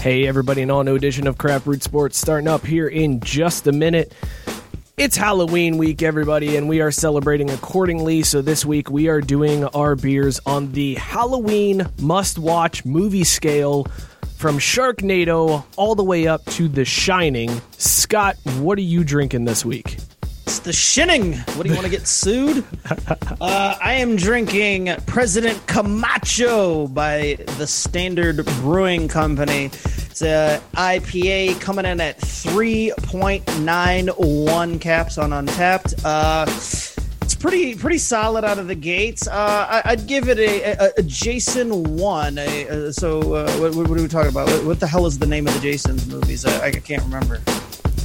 Hey, everybody, an all new edition of Craft Brew Sports starting up here in just a minute. It's Halloween week, everybody, and we are celebrating accordingly. So, this week we are doing our beers on the Halloween must watch movie scale from Sharknado all the way up to The Shining. Scott, what are you drinking this week? It's the shinning. What do you want to get sued? Uh, I am drinking President Camacho by the Standard Brewing Company. It's a IPA coming in at 3.91 caps on Untappd. Uh, it's pretty pretty solid out of the gates. Uh, I, would give it a, a, a Jason one. A, a, so uh, what, what, are we talking about? What, what, the hell is the name of the Jason's movies? I, I can't remember.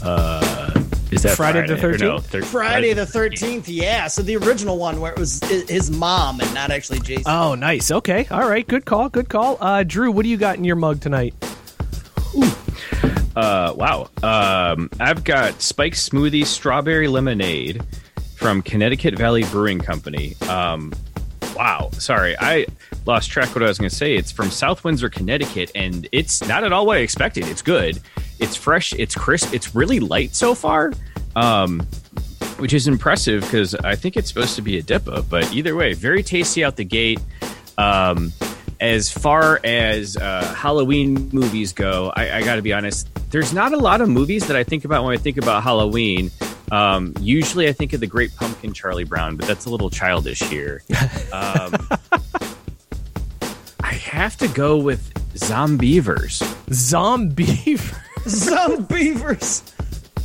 Uh, is that Friday, Friday the Thirteenth? No, thir- Friday the Thirteenth. Yeah. So the original one where it was his mom and not actually Jason. Oh, nice. Okay. All right. Good call. Good call. Uh, Drew, what do you got in your mug tonight? Ooh. Uh, wow. Um, I've got Spike Smoothie Strawberry Lemonade from Connecticut Valley Brewing Company. Um, wow. Sorry, I lost track what I was going to say. It's from South Windsor, Connecticut, and it's not at all what I expected. It's good. It's fresh. It's crisp. It's really light so far, um, which is impressive because I think it's supposed to be a DIPA. But either way, very tasty out the gate. Um, as far as uh, Halloween movies go, I, I got to be honest. There's not a lot of movies that I think about when I think about Halloween. Um, usually, I think of the Great Pumpkin, Charlie Brown, but that's a little childish here. Um, I have to go with Zombeavers. Zombeavers. Zombeavers.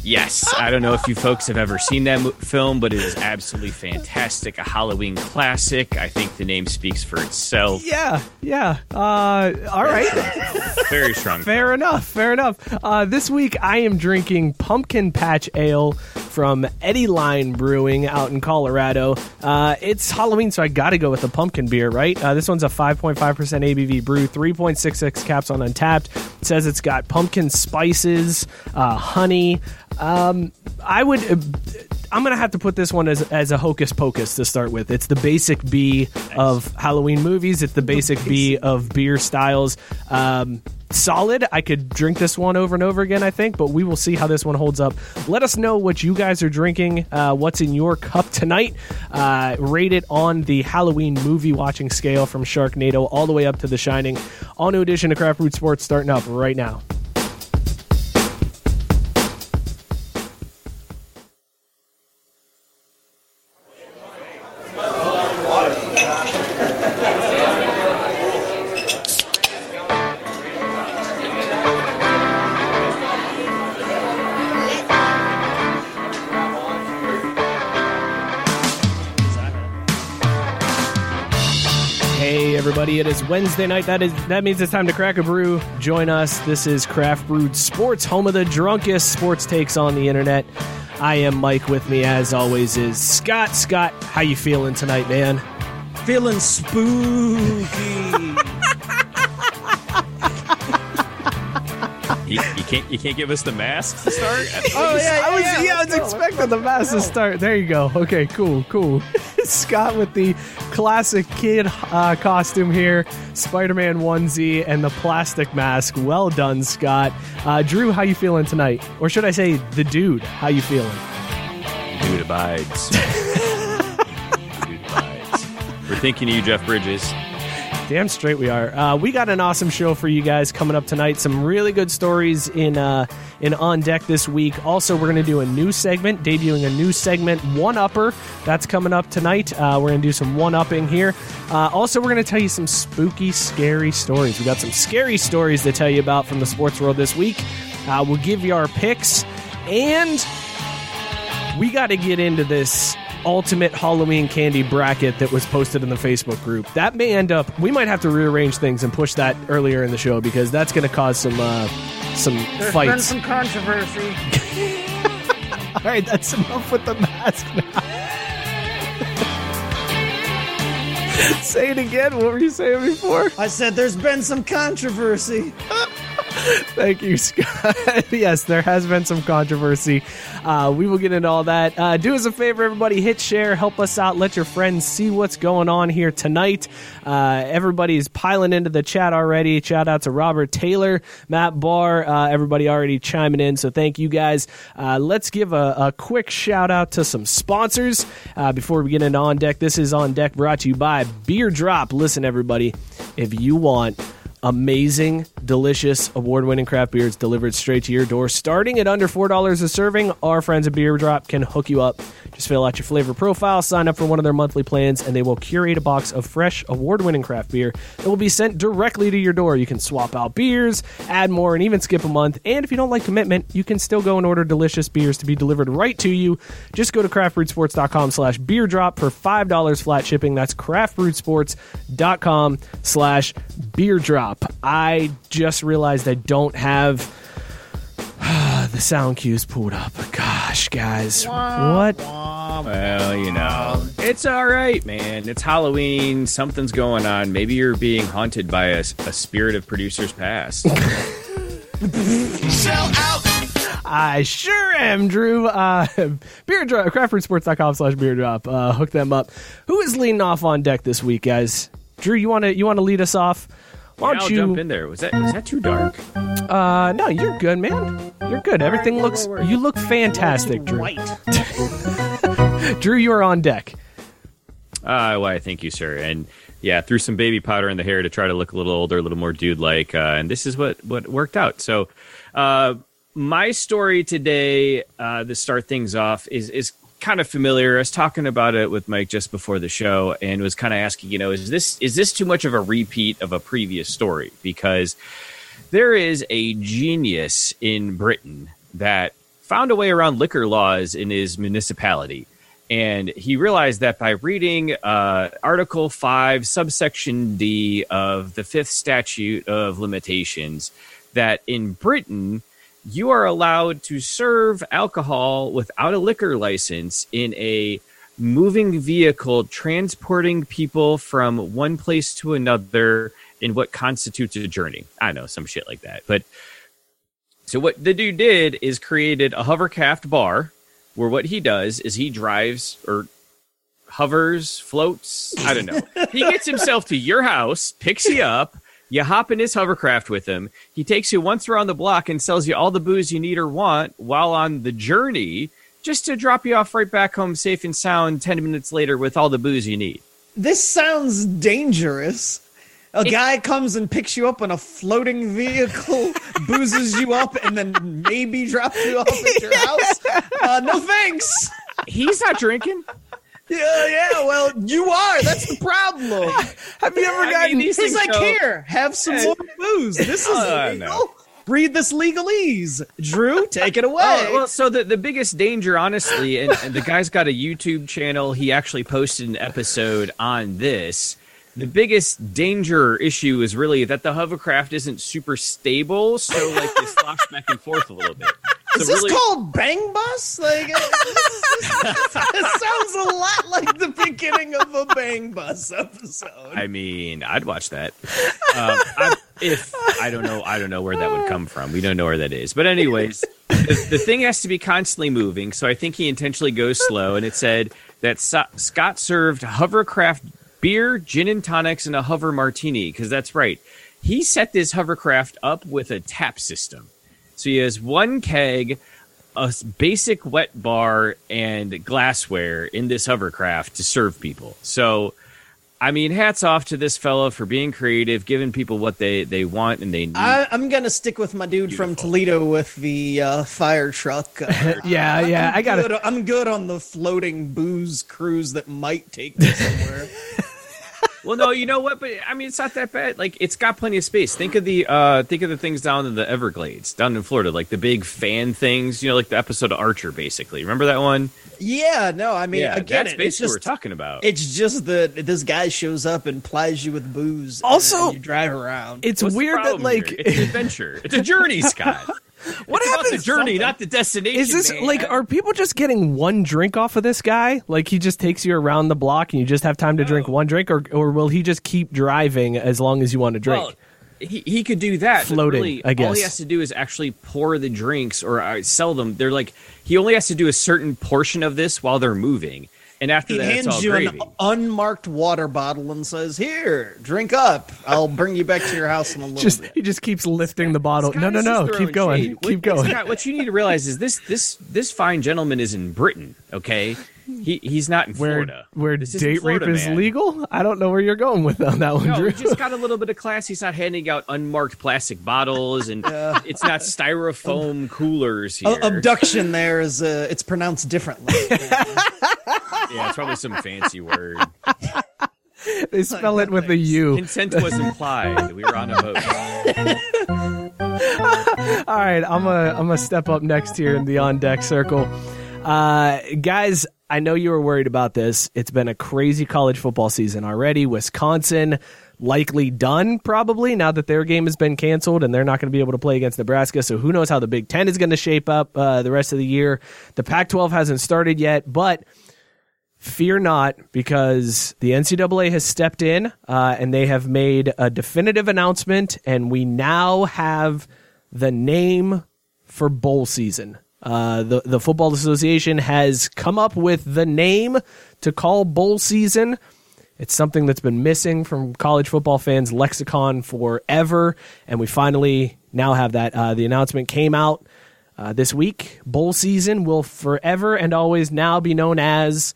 Yes, I don't know if you folks have ever seen that film, but it is absolutely fantastic. A Halloween classic. I think the name speaks for itself. Yeah, yeah. Uh, all right. Very strong. Fair film. enough. Fair enough. Uh, this week I am drinking Pumpkin Patch Ale from Eddyline Brewing out in Colorado. Uh, it's Halloween, so I got to go with the pumpkin beer, right? Uh, this one's a 5.5% ABV brew, 3.66 caps on Untappd. It says it's got pumpkin spices, uh, honey. Um, I would. I'm gonna have to put this one as, as a hocus pocus to start with. It's the basic B of Halloween movies. It's the basic B of beer styles. Um, solid. I could drink this one over and over again, I think, but we will see how this one holds up. Let us know what you guys are drinking, uh, what's in your cup tonight. Uh, rate it on the Halloween movie watching scale from Sharknado all the way up to The Shining. All new edition of Craft Brew Sports starting up right now. Wednesday night. That is that means it's time to crack a brew. Join us. This is Craft Brewed Sports, home of the drunkest sports takes on the internet. I am Mike. With me, as always, is Scott. Scott, how you feeling tonight, man? Feeling spooky. Can't you can't give us the mask to start. Oh yeah, I was yeah, yeah, I was go, expecting the let's mask to start. There you go. Okay, cool, cool. Scott with the classic kid uh, costume here, Spider-Man onesie, and the plastic mask. Well done, Scott. Uh, Drew, how you feeling tonight? Or should I say, the dude? How you feeling? Dude abides. Dude abides. We're thinking of you, Jeff Bridges. Damn straight we are. Uh, we got an awesome show for you guys coming up tonight. Some really good stories in uh, in on deck this week. Also, we're going to do a new segment, debuting a new segment, One Upper. That's coming up tonight. Uh, we're going to do some one upping here. Uh, also, we're going to tell you some spooky, scary stories. We got some scary stories to tell you about from the sports world this week. Uh, we'll give you our picks and we got to get into this ultimate Halloween candy bracket that was posted in the Facebook group. That may end up. We might have to rearrange things and push that earlier in the show because that's going to cause some uh, some There's been some controversy. All right, that's enough with the mask now. Say it again. What were you saying before? I said there's been some controversy. Thank you, Scott. yes, there has been some controversy. Uh, we will get into all that. Uh, do us a favor, everybody. Hit share. Help us out. Let your friends see what's going on here tonight. Uh, everybody's piling into the chat already. Shout out to Robert Taylor, Matt Barr. Uh, everybody already chiming in. So thank you guys. Uh, let's give a, a quick shout out to some sponsors uh, before we get into On Deck. This is On Deck brought to you by Beer Drop. Listen, everybody, if you want amazing, delicious, award winning craft beers delivered straight to your door. Starting at under $4 a serving, our friends at Beer Drop can hook you up. Just fill out your flavor profile, sign up for one of their monthly plans, and they will curate a box of fresh, award winning craft beer that will be sent directly to your door. You can swap out beers, add more, and even skip a month. And if you don't like commitment, you can still go and order delicious beers to be delivered right to you. Just go to craftbrewsports.com slash beer drop for $5 flat shipping. That's craftbrewsports.com slash beer drop. I just realized I don't have the sound cues pulled up. Gosh, guys. What? Well, you know, it's all right, man. It's Halloween. Something's going on. Maybe you're being haunted by a, a spirit of producers past. Sell out. I sure am, Drew. Uh, beer drop, craftbrewsports.com slash beer drop. Uh, hook them up. Who is leaning off on deck this week, guys? Drew, you want to you want to lead us off? Why don't I'll you? jump in there. Was that was that too dark? Uh, no, you're good, man. You're good. Everything looks. You look fantastic, Drew. White. Drew, you are on deck. Uh, why, thank you, sir. And yeah, threw some baby powder in the hair to try to look a little older, a little more dude like. Uh, and this is what, what worked out. So, uh, my story today, uh, to start things off, is, is kind of familiar. I was talking about it with Mike just before the show and was kind of asking, you know, is this, is this too much of a repeat of a previous story? Because there is a genius in Britain that found a way around liquor laws in his municipality. And he realized that by reading uh, Article 5, subsection D of the Fifth Statute of Limitations, that in Britain, you are allowed to serve alcohol without a liquor license in a moving vehicle transporting people from one place to another in what constitutes a journey. I know, some shit like that. But so what the dude did is created a hovercraft bar where what he does is he drives or hovers, floats, I don't know. he gets himself to your house, picks you up, you hop in his hovercraft with him. He takes you once around the block and sells you all the booze you need or want while on the journey just to drop you off right back home safe and sound 10 minutes later with all the booze you need. This sounds dangerous. A guy comes and picks you up on a floating vehicle, boozes you up, and then maybe drops you off at your house. Uh, no thanks. He's not drinking. Yeah, yeah. Well, you are. That's the problem. Have you ever I gotten? mean, these He's things like, go- here, have some more booze. This is Uh, legal. no. Breathe this legalese. Drew, take it away. Oh, well, so the, the biggest danger, honestly, and, and the guy's got a YouTube channel. He actually posted an episode on this. The biggest danger issue is really that the hovercraft isn't super stable, so like they slosh back and forth a little bit. Is this really, called Bang Bus? Like, uh, this sounds a lot like the beginning of a Bang Bus episode. I mean, I'd watch that. Um, I, if I don't know, I don't know where that would come from. We don't know where that is. But anyways, the, the thing has to be constantly moving. So I think he intentionally goes slow. And it said that so- Scott served hovercraft beer, gin and tonics, and a hover martini. Because that's right. He set this hovercraft up with a tap system. So he has one keg, a basic wet bar, and glassware in this hovercraft to serve people. So, I mean, hats off to this fellow for being creative, giving people what they, they want and they need. I, I'm gonna stick with my dude from Toledo with the uh, fire truck. Uh, yeah, yeah. I got it. I'm good on the floating booze cruise that might take me somewhere. well, no, you know what? But I mean, it's not that bad. Like, it's got plenty of space. Think of the uh, think of the things down in the Everglades, down in Florida, like the big fan things. You know, like the episode of Archer, basically. Remember that one? yeah, no, I mean, yeah, I get that's it. basically It's what we're just, talking about. it's just that this guy shows up and plies you with booze. Also- then you drive around. It's What's weird that like it's an adventure. It's a journey, Scott. What it's about the happens? journey, something. not the destination. Is this man. like are people just getting one drink off of this guy? Like he just takes you around the block and you just have time to drink one drink, or or will he just keep driving as long as you want to drink? Well, he, he could do that. but Floating, really, I All he has to do is actually pour the drinks or uh, sell them. They're like he only has to do a certain portion of this while they're moving, and after He that, it's all hands you gravy. an unmarked water bottle and says, "Here, drink up. I'll bring you back to your house in a little just bit." he just keeps lifting the bottle. Scott, no, no, no. Keep going. shade. Keep What- going. Scott, what you need to realize is this this this fine gentleman is in Britain. Okay, he he's not in Where Florida. where This isn't date rape is man. legal? I don't know where you're going with on that one, No, Drew. he just got a little bit of class. He's not handing out unmarked plastic bottles, and it's not styrofoam coolers here. Abduction there is uh, it's pronounced differently. yeah, it's probably some fancy word. they spell it with a U. Consent was implied. We were on a boat. All right, I'm gonna I'm gonna step up next here in the on deck circle, uh, guys. I know you were worried about this. It's been a crazy college football season already. Wisconsin likely done probably now that their game has been canceled and they're not going to be able to play against Nebraska. So who knows how the Big Ten is going to shape up uh, the rest of the year. The Pac-12 hasn't started yet, but fear not because the NCAA has stepped in uh, and they have made a definitive announcement, and we now have the name for bowl season. Uh, the the Football Association has come up with the name to call bowl season. It's something that's been missing from college football fans' lexicon forever, and we finally now have that. Uh, the announcement came out uh, this week. Bowl season will forever and always now be known as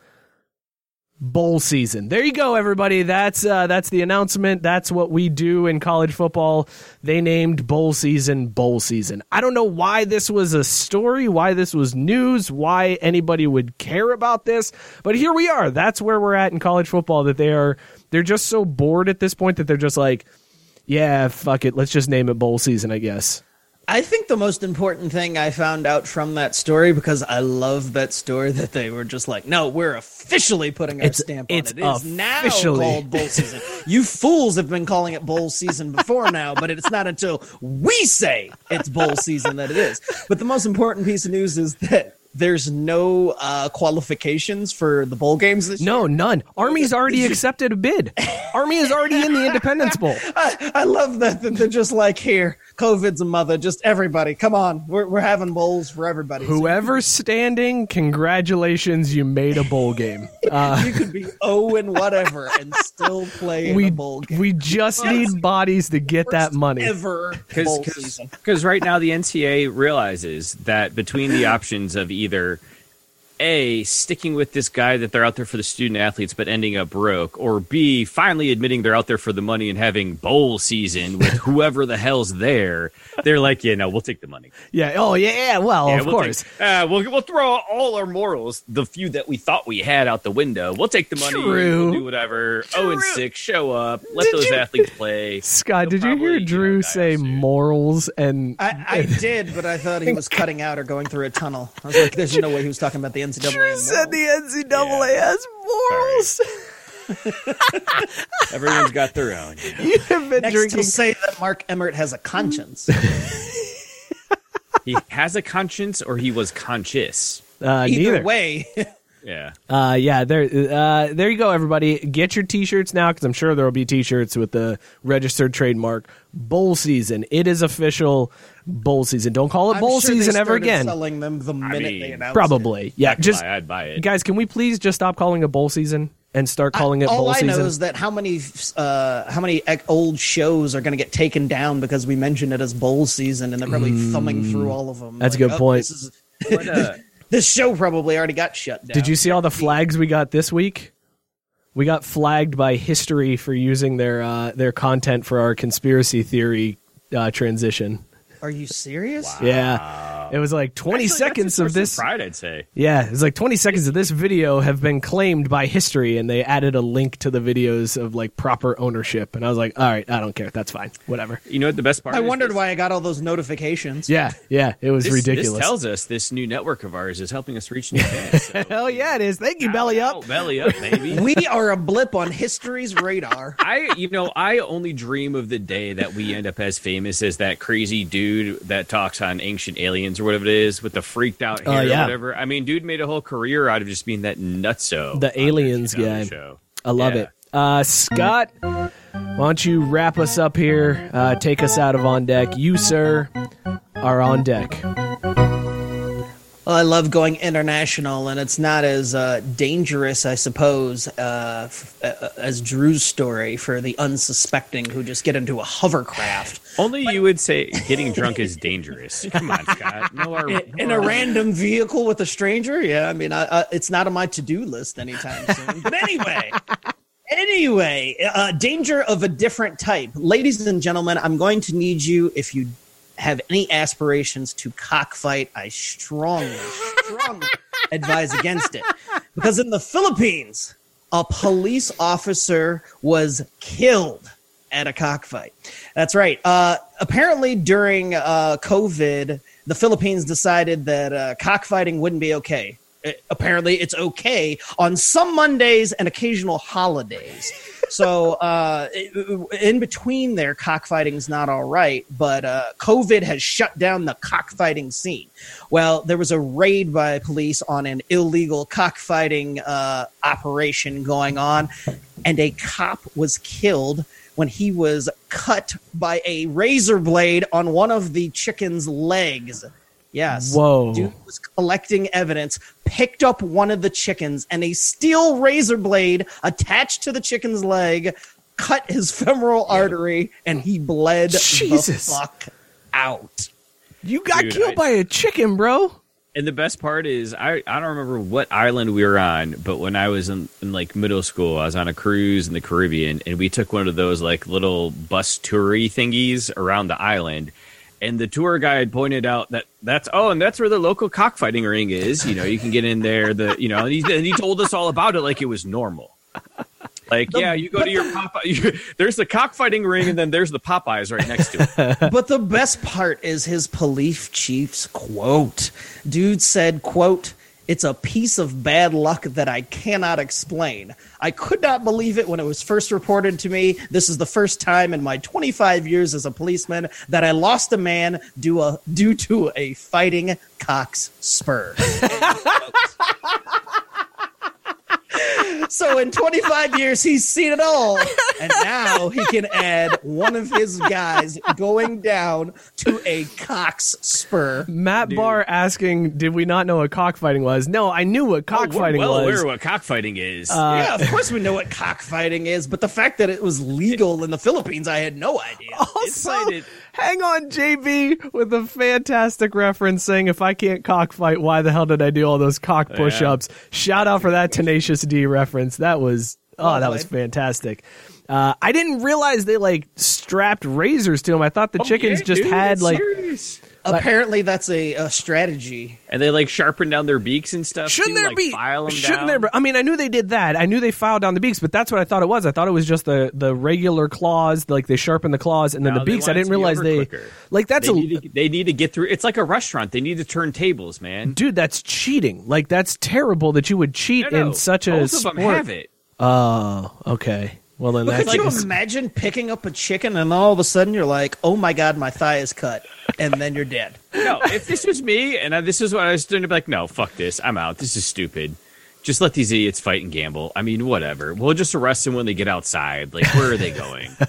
bowl season. There you go, everybody. That's uh, that's the announcement. That's what we do in college football. They named bowl season bowl season. I don't know why this was a story, why this was news, why anybody would care about this, but here we are. That's where we're at in college football. That they are they're just so bored at this point that they're just like, yeah, fuck it, let's just name it bowl season. I guess. I think the most important thing I found out from that story, because I love that story, that they were just like, "No, we're officially putting our It's- stamp it's on it. It's now called bowl season. you fools have been calling it bowl season before now, but it's not until we say it's bowl season that it is. But the most important piece of news is that there's no uh, qualifications for the bowl games this No, year. none. Army's already accepted a bid. Army is already in the Independence Bowl. I, I love that, that they're just like, here, COVID's a mother. Just everybody, come on. We're, we're having bowls for everybody. Whoever's standing, congratulations, you made a bowl game. Uh, you could be oh and whatever and still play in we a bowl game. we just need bodies to get that money. ever bowl season. Because right now the NCAA realizes that between the options of either A, sticking with this guy that they're out there for the student athletes but ending up broke, or B, finally admitting they're out there for the money and having bowl season with whoever the hell's there, they're like, yeah, no, we'll take the money. Yeah. Oh yeah. yeah well, Yeah, of we'll course. Take, uh, we'll, we'll throw all our morals, the few that we thought we had, out the window. We'll take the money. True. We'll do whatever. Oh, and six, show up. Let Did those you- athletes play. Scott, They'll did you hear probably, Drew know, say die soon. morals and I, I did, but I thought he was cutting out or going through a tunnel. I was like, "There's no way he was talking about the NCAA." Drew said the NCAA has morals. Everyone's got their own. you know. you have been Next, drinking. say that Mark Emmert has a conscience. He has a conscience, or he was conscious. Uh, Either neither. way, Yeah. Uh, yeah, there, uh, there you go, everybody. Get your T-shirts now because I'm sure there will be T-shirts with the registered trademark bowl season. It is official bowl season. Don't call it I'm bowl sure they season ever started again. Selling them the minute mean, they announced it. Probably, yeah. Not gonna Just lie, I'd buy it. guys, can we please just stop calling it bowl season and start calling it All bowl I season? know is that how many uh, how many old shows are going to get taken down because we mentioned it as bowl season, and they're probably thumbing through all of them. Mm. That's a good point. This, is, What, uh, this show probably already got shut down. Did you see all the flags we got this week? We got flagged by history for using their uh, their content for our conspiracy theory uh, transition. Are you serious? Yeah, it was like twenty actually, seconds of this. pride, I'd say. Yeah, it's like 20 seconds of this video have been claimed by history, and they added a link to the videos of like proper ownership. And I was like, all right, I don't care. That's fine. Whatever. You know what the best part? I is? wondered This- why I got all those notifications. Yeah, yeah, it was This, ridiculous. This tells us this new network of ours is helping us reach new fans. So. Hell yeah, it is. Thank you, Belly Ow, Up. belly up, baby. We are a blip on history's radar. I, you know, I only dream of the day that we end up as famous as that crazy dude that talks on Ancient Aliens or whatever it is with the freaked out hair Oh, yeah. or whatever. I mean, dude made a whole career out of just being that nutso. The aliens their- on their guy. Show. I love Yeah. it. Uh, Scott, why don't you wrap us up here? Uh, take us out of on deck. You, sir, are on deck. Well, I love going international, and it's not as uh, dangerous, I suppose, uh, f- uh, as Drew's story for the unsuspecting who just get into a hovercraft Only you would say getting drunk is dangerous. Come on, Scott. No, our, in no, a our- random vehicle with a stranger. Yeah, I mean, I, I, it's not on my to-do list anytime soon. But anyway. Anyway, uh, danger of a different type. Ladies and gentlemen, I'm going to need you if you have any aspirations to cockfight. I strongly, strongly advise against it. Because in the Philippines, a police officer was killed at a cockfight. That's right. Uh, apparently, during uh, COVID, the Philippines decided that uh, cockfighting wouldn't be okay. Apparently, it's okay on some Mondays and occasional holidays. So, uh, in between there, cockfighting's not all right, but uh, COVID has shut down the cockfighting scene. Well, there was a raid by police on an illegal cockfighting uh, operation going on, and a cop was killed when he was cut by a razor blade on one of the chicken's legs. Yes. Whoa. Dude was collecting evidence, picked up one of the chickens, and a steel razor blade attached to the chicken's leg cut his femoral artery, and he bled Jesus. the fuck out. You got Dude, killed I- by a chicken, bro. And the best part is, I, I don't remember what island we were on, but when I was in, in like middle school, I was on a cruise in the Caribbean, and we took one of those like little bus toury thingies around the island. And the tour guide pointed out that that's oh, and that's where the local cockfighting ring is. You know, you can get in there. The you know, and he, and he told us all about it like it was normal. Like, yeah, you go to your Popeye. There's the cockfighting ring, and then there's the Popeyes right next to it. but the best part is his police chief's quote. Dude said, quote, it's a piece of bad luck that I cannot explain. I could not believe it when it was first reported to me. This is the first time in my 25 years as a policeman that I lost a man due, a, due to a fighting cock's spur. so in 25 years, he's seen it all. And now he can add one of his guys going down to a cock's spur. Matt Barr asking, "Did we not know what cockfighting was?" No, I knew what Oh, we're cockfighting well was. aware what cockfighting is. Uh, yeah, of course we know what cockfighting is, but the fact that it was legal in the Philippines, I had no idea. Also, Excited. Hang on, JB, with a fantastic reference saying, "If I can't cockfight, why the hell did I do all those cock push-ups?" Shout out for that Tenacious D reference. That was oh, that was fantastic. Uh, I didn't realize they like strapped razors to him. I thought the Oh, chickens yeah, just dude, had like serious. Apparently, that's a, a strategy. and they like sharpen down their beaks and stuff. Shouldn't too, there like, be? File 'em shouldn't down. there? Be, I mean, I knew they did that. I knew they filed down the beaks, but that's what I thought it was. I thought it was just the the regular claws, like they sharpen the claws, and then No, the beaks. I didn't realize they quicker. like that's they a need, to, they need to get through. It's like a restaurant. They need to turn tables, man. dude. That's cheating. Like that's terrible that you would cheat No, no, in such a both of sport. them have it. Oh, okay. Well then that's could you just- imagine picking up a chicken and all of a sudden you're like, oh my God, my thigh is cut. And then you're dead. No, if this was me and I, this is what I was doing, I'd be like, no, fuck this. I'm out. This is stupid. Just let these idiots fight and gamble. I mean, whatever. We'll just arrest them when they get outside. Like, where are they going?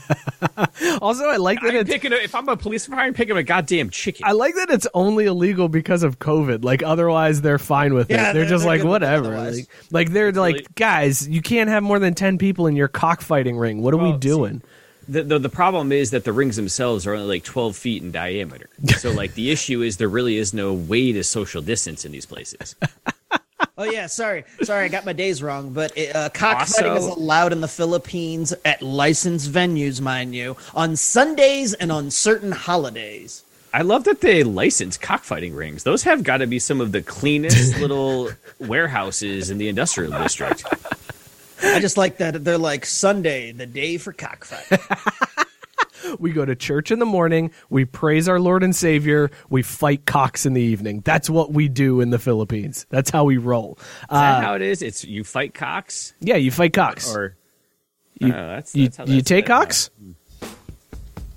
Also, I like that I'm it's picking a, if I'm a police officer, I'm picking a goddamn chicken. I like that it's only illegal because of COVID. Like otherwise, they're fine with Yeah, it. They're, they're- just they're like good with it whatever. Like, like they're like really- guys, you can't have more than ten people in your cockfighting ring. What are we Well, see, doing? the, the the problem is that the rings themselves are only like 12 feet in diameter. So like the issue is there really is no way to social distance in these places. Oh yeah, sorry, sorry, I got my days wrong. But it, uh, cockfighting Also- is allowed in the Philippines at licensed venues, mind you, on Sundays and on certain holidays. I love that they license cockfighting rings. Those have got to be some of the cleanest little warehouses in the industrial district. I just like that they're like Sunday, the day for cockfighting. We go to church in the morning. We praise our Lord and Savior. We fight cocks in the evening. That's what we do in the Philippines. That's how we roll. Is Uh, that how it is? It's you fight cocks yeah, you fight cocks. or You- Oh, that's, you that's how you take cocks.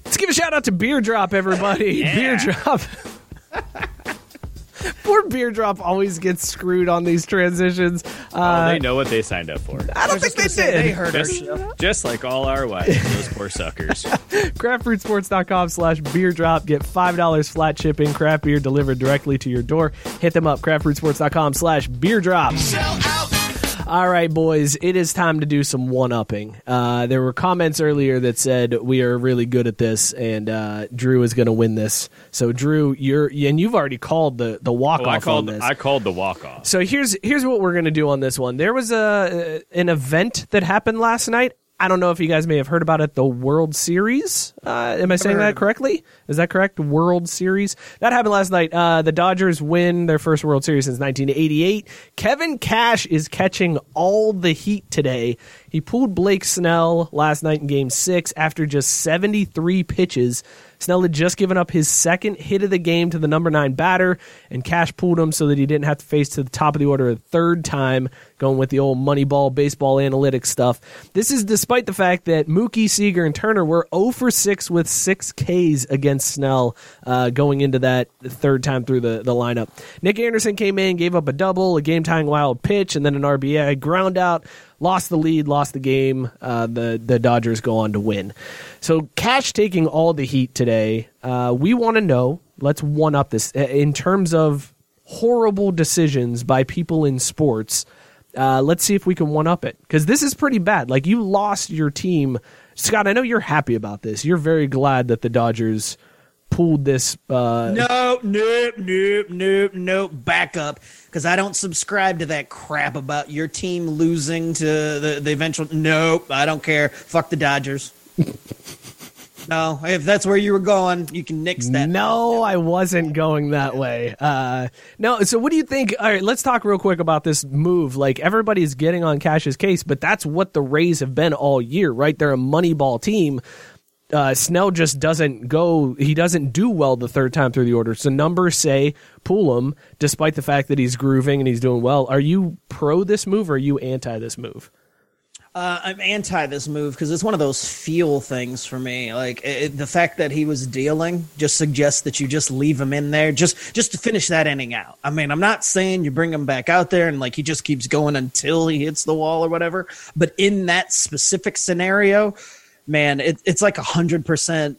Let's give a shout out to Beer Drop, everybody. Beer Drop. Poor Beer Drop always gets screwed on these transitions. Oh, Uh, they know what they signed up for. I don't think they did. They heard our Just, show. just like all our wives, those poor suckers. craftbrewsports.com slash beer drop get $5 flat shipping craft beer delivered directly to your door hit them up craftbrewsports.com slash beer drop all right boys it is time to do some one-upping uh, there were comments earlier that said we are really good at this and uh, drew is going to win this so drew you're and you've already called the the Oh, walk-off I called. on this I called the walk off. so here's here's what we're gonna do on this one. There was a an event that happened last night. I don't know if you guys may have heard about it. The World Series. Uh, am I saying that correctly? Is that correct? World Series that happened last night. Uh, the Dodgers win their first World Series since 1988. Kevin Cash is catching all the heat today. He pulled Blake Snell last night in Game Six after just 73 pitches. Snell had just given up his second hit of the game to the number nine batter, and Cash pulled him so that he didn't have to face to the top of the order a third time, going with the old Moneyball baseball analytics stuff. This is despite the fact that Mookie, Seager, and Turner were 0 for 6 with six Ks against Snell uh, going into that third time through the, the lineup. Nick Anderson came in, gave up a double, a game tying wild pitch, and then an RBI ground out lost the lead, lost the game. Uh, the the Dodgers go on to win. So Cash taking all the heat today. Uh, we want to know. Let's one up this uh, in terms of horrible decisions by people in sports. Uh, let's see if we can one up it because this is pretty bad. Like you lost your team, Scott. I know you're happy about this. You're very glad that the Dodgers pulled this. Uh, No, nope, nope, nope, nope. Back up, because I don't subscribe to that crap about your team losing to the the eventual. Nope, I don't care. Fuck the Dodgers. no, if that's where you were going, you can nix that. No, I wasn't going that way. Uh, no, so what do you think? All right, let's talk real quick about this move. Like everybody's getting on Cash's case, but that's what the Rays have been all year, right? They're a moneyball team. Uh, Snell just doesn't go. He doesn't do well the third time through the order. So numbers say pull him, despite the fact that he's grooving and he's doing well. Are you pro this move or are you anti this move? Uh, I'm anti this move because it's one of those feel things for me. Like it, the fact that he was dealing just suggests that you just leave him in there just just to finish that inning out. I mean, I'm not saying you bring him back out there and like he just keeps going until he hits the wall or whatever. But in that specific scenario, man, it, it's like a hundred percent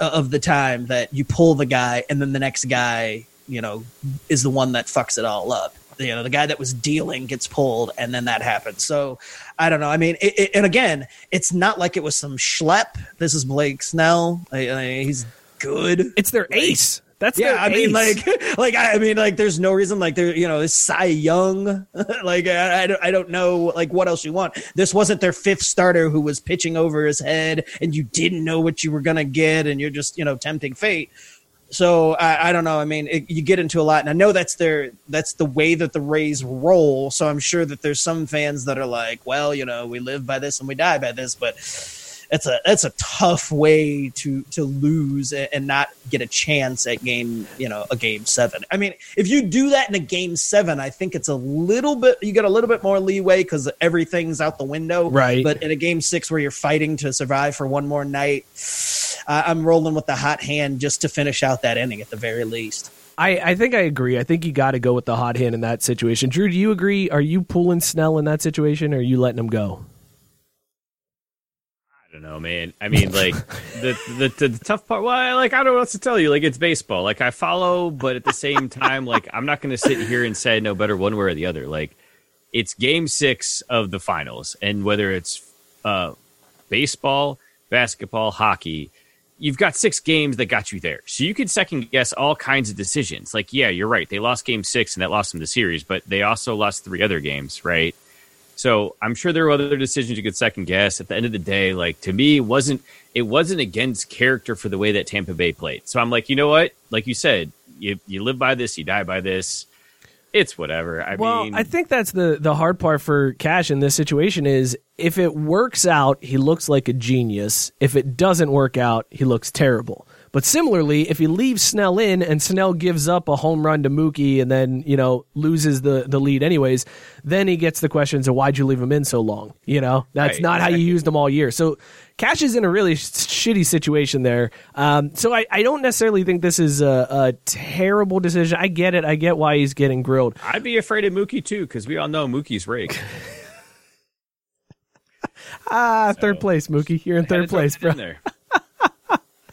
of the time that you pull the guy and then the next guy, you know, is the one that fucks it all up. You know, the guy that was dealing gets pulled and then that happens. So I don't know. I mean, it, it, and again, it's not like it was some schlep. This is Blake Snell. I, I, he's good. It's their ace. That's Yeah, I mean, like, like I I mean, like, there's no reason, like, there, you know, this Cy Young, like, I, I, don't, I don't know, like, what else you want. This wasn't their fifth starter who was pitching over his head, and you didn't know what you were gonna get, and you're just, you know, tempting fate. So I, I don't know. I mean, it, you get into a lot, and I know that's their that's the way that the Rays roll. So I'm sure that there's some fans that are like, well, you know, we live by this and we die by this, but it's a that's a tough way to to lose and not get a chance at game you know a game seven. I mean, if you do that in a game seven, I think it's a little bit you get a little bit more leeway because everything's out the window, Right. But in a game six where you're fighting to survive for one more night, I'm rolling with the hot hand just to finish out that inning at the very least. I, I think I agree. I think you got to go with the hot hand in that situation. Drew, do you agree? Are you pulling Snell in that situation, or are you letting him go? I don't know, man. I mean, like the, the the tough part. Well, like I don't know what to tell you. Like it's baseball. Like I follow, but at the same time, like I'm not going to sit here and say no better one way or the other. Like it's Game Six of the finals, and whether it's uh, baseball, basketball, hockey, you've got six games that got you there. So you could second guess all kinds of decisions. Like, yeah, you're right. They lost game six and that lost them the series, but they also lost three other games, right? So I'm sure there were other decisions you could second guess. At the end of the day, like to me, it wasn't it wasn't against character for the way that Tampa Bay played. So I'm like, you know what? Like you said, you you live by this, you die by this. It's whatever. I well, mean, I think that's the the hard part for Cash in this situation is if it works out, he looks like a genius. If it doesn't work out, he looks terrible. But similarly, if he leaves Snell in and Snell gives up a home run to Mookie and then, you know, loses the, the lead anyways, then he gets the questions of why'd you leave him in so long? You know, that's Right, not how you exactly. used him all year. So Cash is in a really shitty situation there. Um, so I, I don't necessarily think this is a, a terrible decision. I get it. I get why he's getting grilled. I'd be afraid of Mookie too, because we all know Mookie's rigged. Ah, third place, Mookie. You're in third place, bro. in there.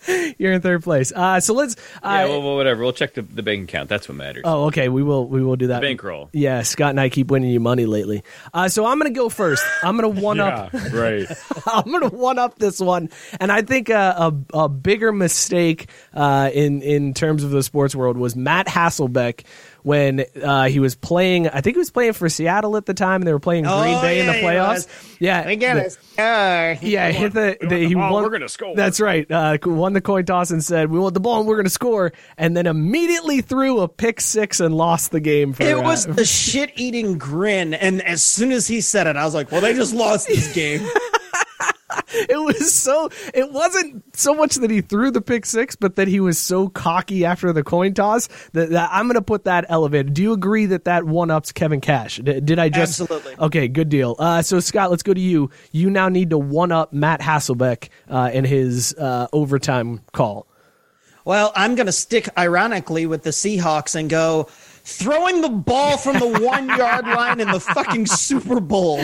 You're in third place. Uh, so let's. Uh, Yeah, well, whatever. We'll check the, the bank account. That's what matters. oh, okay. We will. We will do that. bankroll. Yeah, Scott and I keep winning you money lately. Uh, so I'm gonna go first. I'm gonna one up. right. I'm gonna one up this one, and I think a, a, a bigger mistake uh, in in terms of the sports world was Matt Hasselbeck when uh, he was playing. I think he was playing for Seattle at the time, and they were playing Green Oh, Bay in the playoffs. Yeah, We get the- it. Uh, Yeah, hit the, the he ball, won. we're gonna score. That's right. Uh, won the coin toss and said, "We want the ball and we're going to score," and then immediately threw a pick six and lost the game. For, It uh, was the shit eating grin, and as soon as he said it, I was like, "Well, they just lost this game." it was so. It wasn't so much that he threw the pick six, but that he was so cocky after the coin toss that, that I'm going to put that elevated. Do you agree that that one ups Kevin Cash? Did, did I just Absolutely. Okay, good deal. Uh, so Scott, let's go to you. You now need to one up Matt Hasselbeck uh, in his uh, overtime call. Well, I'm going to stick ironically with the Seahawks and go throwing the ball from the one yard line in the fucking Super Bowl.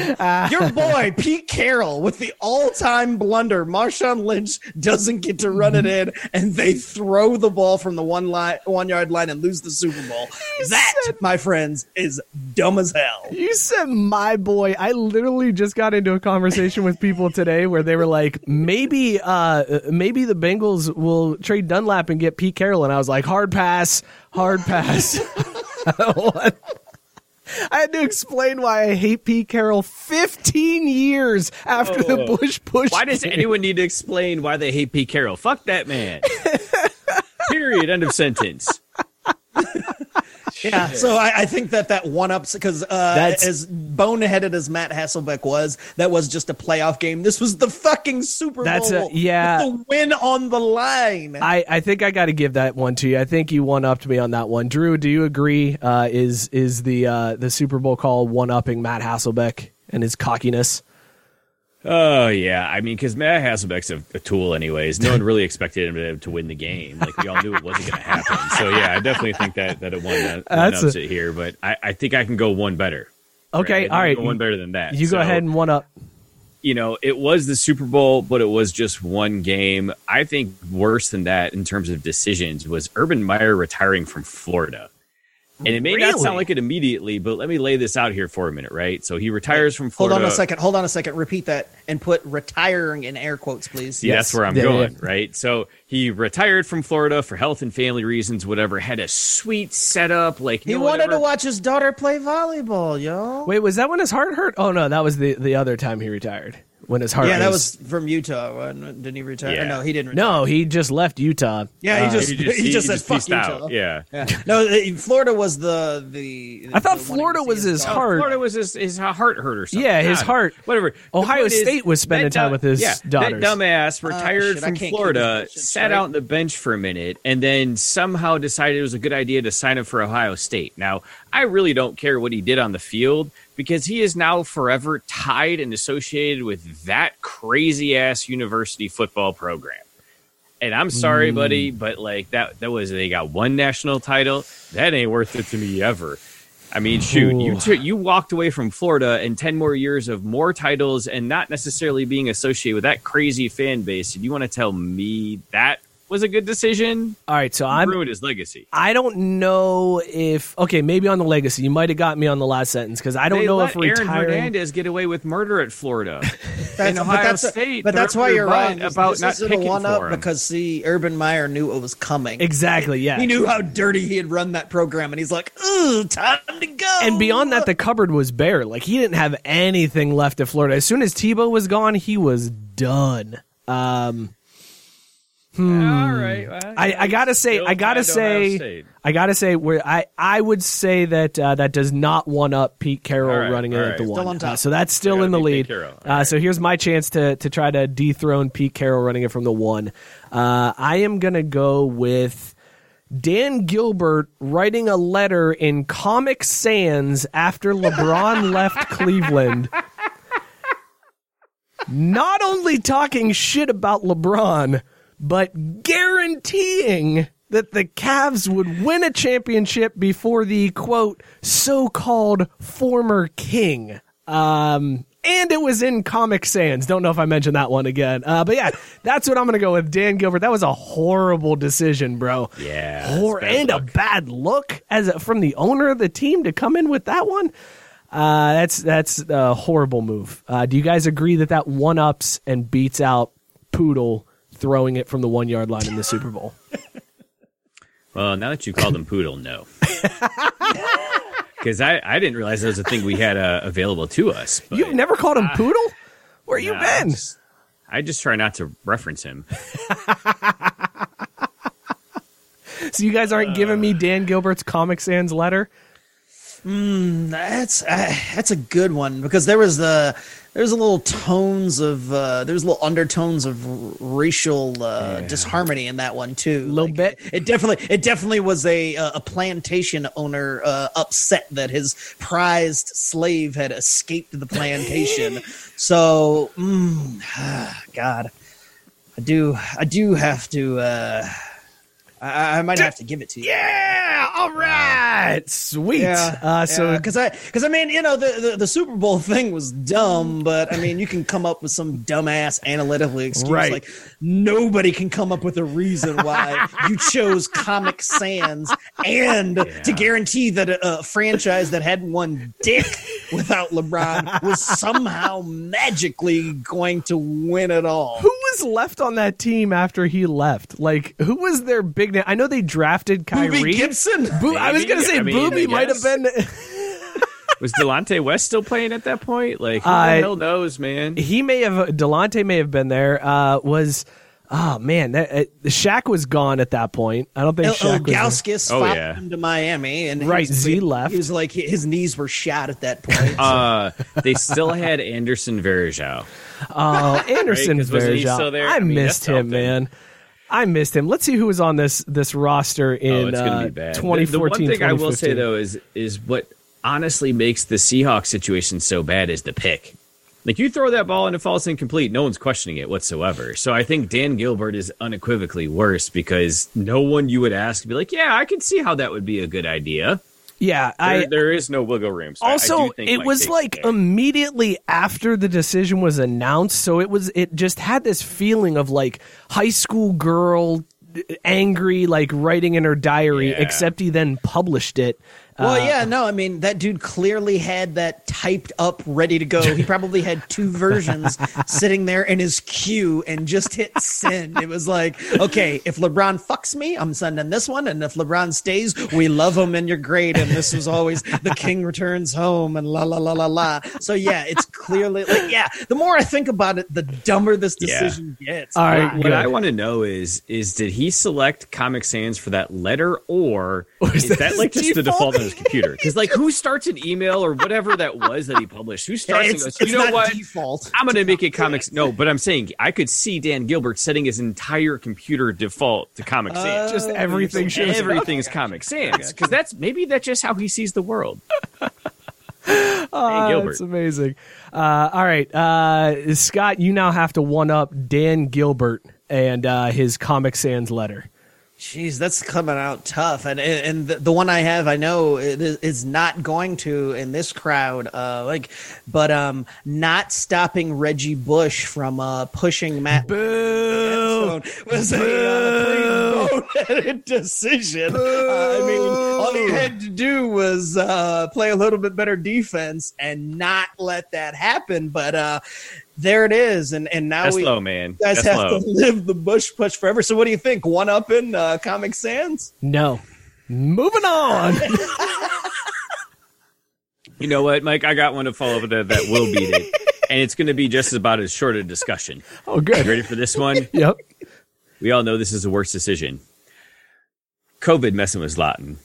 Your boy, Pete Carroll, with the all time blunder. Marshawn Lynch doesn't get to run it in, and they throw the ball from the one, line, one yard line and lose the Super Bowl. That, my friends, is dumb as hell. You said my boy. I literally just got into a conversation with people today where they were like, maybe, uh, maybe the Bengals will trade Dunlap and get Pete Carroll, and I was like, hard pass, hard pass. What? I had to explain why I hate Pete Carroll 15 years after the oh. Bush push. Why does anyone need to explain why they hate Pete Carroll? Fuck that man. Period. End of sentence. Yeah, so I, I think that that one ups because uh, That's- as boneheaded as Matt Hasselbeck was, that was just a playoff game. This was the fucking Super That's a- yeah. with the win on the line. I, I think I got to give that one to you. I think you one upped me on that one. Drew, do you agree? Uh, is is the uh, the Super Bowl call one upping Matt Hasselbeck and his cockiness? Oh yeah, I mean, because Matt Hasselbeck's a, a tool, anyways. No one really expected him to, to win the game. Like we all knew it wasn't going to happen. So yeah, I definitely think that that it won, that, That's a- it here. But I, I think I can go one better. Okay, think all right. one better than that. You go ahead and one up. You know, it was the Super Bowl, but it was just one game. I think worse than that in terms of decisions was Urban Meyer retiring from Florida. And it may not sound like it immediately, but let me lay this out here for a minute, right? So he retires from Florida. Hold on a second. Hold on a second. Repeat that and put retiring in air quotes, please. See, Yes. that's where I'm Yeah, going, yeah. right? So he retired from Florida for health and family reasons, whatever. Had a sweet setup, like He you wanted whatever. to watch his daughter play volleyball, yo. Wait, was that when his heart hurt? Oh no, that was the the other time he retired. When his heart yeah, that was from Utah. wasn't? Didn't he retire? Yeah. No, he didn't. Retire. No, he just left Utah. Yeah, he Uh, just He he just, just, he said just fuck Utah. out. Yeah. Yeah. No, uh, Florida was the the. I thought the Florida was his daughter. heart. Florida was his, his heart hurt or something. Yeah, his heart. Whatever. Ohio point is, State was spending time du- with his yeah, daughters. That dumbass retired Oh, shit, from Florida, sat straight. out on the bench for a minute, and then somehow decided it was a good idea to sign up for Ohio State. Now, I really don't care what he did on the field because he is now forever tied and associated with that crazy ass university football program. And I'm sorry, hmm. buddy, but like that that was they got one national title. That ain't worth it to me ever. I mean, shoot, you took you walked away from Florida and ten more years of more titles and not necessarily being associated with that crazy fan base. And you want to tell me that was a good decision? All right, so I'm ruined his legacy. I don't know if okay, maybe on the legacy. You might have got me on the last sentence because I don't They know let if Aaron. Hernandez get away with murder at Florida. That's, in but Ohio that's, State, but that's why you're right about this not isn't a picking one for up him. because see, Urban Meyer knew it was coming. Exactly. Yeah. He knew how dirty he had run that program, and he's like, "Ooh, time to go." And beyond that, the cupboard was bare. Like he didn't have anything left at Florida. As soon as Tebow was gone, he was done. Um, All right, well, Hmm. I, I gotta say, I gotta tied to Ohio say, I gotta say, where I, I would say that uh, that does not one up Pete Carroll All right, running it all at the right. one. On top. Uh, so that's still in the lead. Carroll. Uh, so here's my chance to to try to dethrone Pete Carroll running it from the one. Uh, I am gonna go with. Dan Gilbert writing a letter in Comic Sans after LeBron left Cleveland. Not only talking shit about LeBron, but guaranteeing that the Cavs would win a championship before the quote so called former king. Um, and it was in Comic Sans. Don't know if I mentioned that one again. Uh, but yeah, that's what I'm going to go with. Dan Gilbert. That was a horrible decision, bro. Yeah, Hor- and a bad look as a, from the owner of the team to come in with that one. Uh, that's that's a horrible move. Uh, do you guys agree that that one ups and beats out Poodle throwing it from the one yard line in the Super Bowl? Well, now that you called him Poodle, no. Because I, I didn't realize that was a thing we had uh, available to us. But You've never called him Poodle? Where you nah, I been? just- I just try not to reference him. So you guys aren't giving me Dan Gilbert's Comic Sans letter? That's uh, that's a good one because there was the there's a little tones of uh, there's little undertones of r- racial uh, disharmony in that one too. A Little bit. It definitely it definitely was a uh, a plantation owner uh, upset that his prized slave had escaped the plantation. so, mm, God, I do I do have to. I, I might have to give it to you. Yeah, all right, sweet. uh, so because I because I mean you know the, the the Super Bowl thing was dumb, but I mean you can come up with some dumbass analytical excuse Right. like nobody can come up with a reason why you chose Comic Sans and to guarantee that a, a franchise that had one dick without LeBron was somehow magically going to win it all. who was left on that team after he left? Like, who was their big name? I know they drafted Kyrie. Boobie Gibson. Bo- I was gonna say I mean, Booby might have been. Was Delonte West still playing at that point? Like, who I- the hell knows, man? he may have Delonte may have been there. Uh, was oh man, that, uh, Shaq was gone at that point. I don't think El, Shaq was. Gauskas Oh, yeah. him to Miami, and Right, was- Z left. He was like his knees were shot at that point. Uh, they still had Anderson Varejao. Oh, Anderson Right, 'cause wasn't Varejao. I, I mean, missed him, something. man. I missed him. Let's see who was on this this roster in Oh, it's going uh, to be bad. The- 2014. The, one thing I will say though is is what honestly makes the Seahawks situation so bad is the pick. Like you throw that ball and it falls incomplete, no one's questioning it whatsoever. So I think Dan Gilbert is unequivocally worse because no one you would ask would be like, yeah, I can see how that would be a good idea. Yeah, There, I there is no wiggle room. So also it Mike was like immediately after the decision was announced so it was it just had this feeling of like high school girl angry like writing in her diary Yeah. except he then published it Well, Uh, yeah, no, I mean that dude clearly had that typed up, ready to go. He probably had two versions sitting there in his queue and just hit send. It was like, okay, if LeBron fucks me, I'm sending this one, and if LeBron stays, we love him and you're great. And this was always the king returns home and la la la la la. So yeah, it's clearly like yeah. The more I think about it, the dumber this Yeah. decision gets. all right What good. I want to know is is did he select Comic Sans for that letter or is that that like his just the default? His computer? Because like who starts an email or whatever that was that he published? Who starts it's, goes, you know what? default. I'm gonna make it comics. No, but I'm saying I could see Dan Gilbert setting his entire computer default to Comic Sans. just everything shows. Everything is Comic Sans because that's maybe that's just how he sees the world. Dan Ah, Gilbert. That's amazing. Uh, all right, uh, Scott, you now have to one up Dan Gilbert and uh, his Comic Sans letter. Jeez, that's coming out tough, and and the, the one I have, I know it is not going to in this crowd. Uh, like, but um, not stopping Reggie Bush from uh pushing Matt Boo! was a uh, decision. Uh, I mean, all he had to do was uh, play a little bit better defense and not let that happen. But uh, there it is, and and now That's we low, man. guys That's have low. to live the Bush push forever. So, what do you think? One up in uh, Comic Sans? No. Moving on. You know what, Mike? I got one to follow that that will beat it, and it's going to be just about as short a discussion. oh, good. You ready for this one? Yep. We all know this is the worst decision. COVID messing with Zlatan.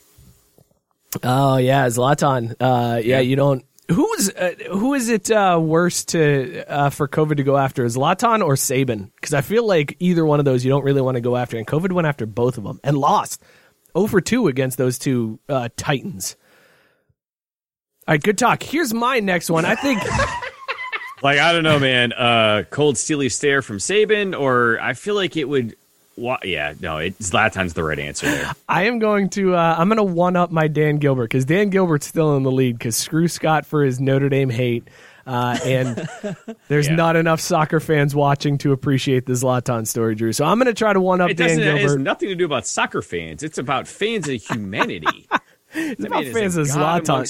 Oh yeah, Zlatan. Uh, yeah, you don't. Who's uh, who is it uh, worse to uh, for COVID to go after, Zlatan or Saban? Because I feel like either one of those you don't really want to go after, and COVID went after both of them and lost. 0 for two against those two uh, Titans. All right, good talk. Here's my next one. I think Like I don't know, man. Uh, cold steely stare from Saban, or I feel like it would. Wa- yeah, no, it, Zlatan's the right answer there. I am going to. Uh, I'm going to one up my Dan Gilbert because Dan Gilbert's still in the lead because screw Scott for his Notre Dame hate, uh, and there's Yeah. not enough soccer fans watching to appreciate the Zlatan story, Drew. So I'm going to try to one up It Dan doesn't. It has Gilbert. nothing to do about soccer fans. It's about fans of humanity. It's about fans of Zlatan.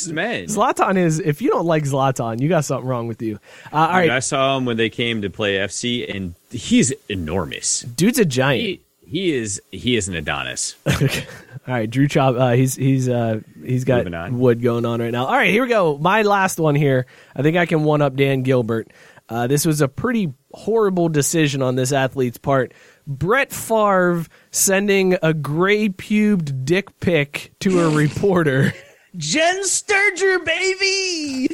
Zlatan is. If you don't like Zlatan, you got something wrong with you. Uh, all right, I saw him when they came to play FC, and he's enormous. dude's a giant. He, he is he is an Adonis. All right, Drew Chop. Uh, he's he's uh, he's got wood going on right now. All right, here we go. My last one here. I think I can one up Dan Gilbert. Uh, this was a pretty horrible decision on this athlete's part. Brett Favre sending a gray pubed dick pic to a reporter. Jenn Sterger, baby.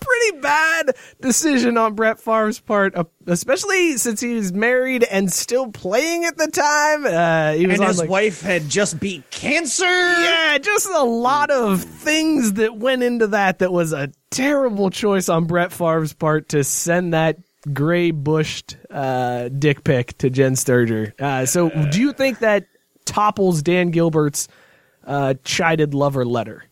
pretty bad decision on Brett Favre's part, uh, especially since he was married and still playing at the time. Uh, he was And his like, wife had just beat cancer. Yeah, just a lot of things that went into that that was a terrible choice on Brett Favre's part to send that gray bushed uh, dick pic to Jenn Sterger. Uh, so, do you think that topples Dan Gilbert's uh, chided lover letter?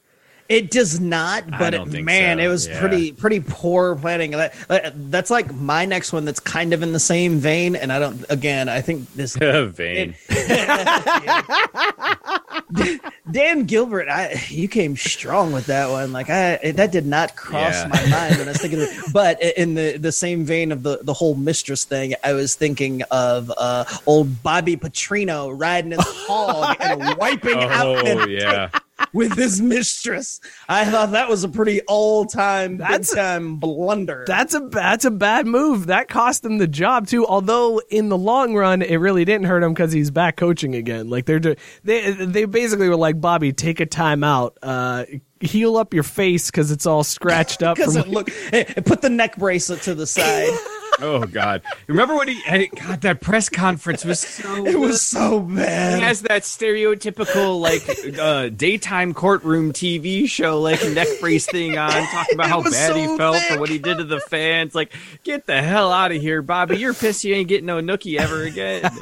It does not, but it, man, so, it was yeah. pretty pretty poor planning. That, that- that's like my next one. That's kind of in the same vein, and I don't. Again, I think this Vain. Dan Gilbert. I you came strong with that one. Like I that did not cross Yeah. my mind when I was thinking. Of, but in the the same vein of the the whole mistress thing, I was thinking of uh, old Bobby Petrino riding his hog and wiping out Oh yeah. With his mistress. I thought that was a pretty all time, That's- time blunder. That's a that's a bad move. That cost him the job too. Although in the long run, it really didn't hurt him because he's back coaching again. Like they're do- they they basically were like Bobby, take a time out, uh, heal up your face because it's all scratched up. because it look hey, put the neck bracelet to the side. Oh God. Remember when he? God, that press conference was so. it was so bad. He has that stereotypical like uh, daytime courtroom TV show like neck brace thing on, talking about how bad he felt thick. for what he did to the fans. Like, get the hell out of here, Bobby! You're pissed you ain't getting no nookie ever again.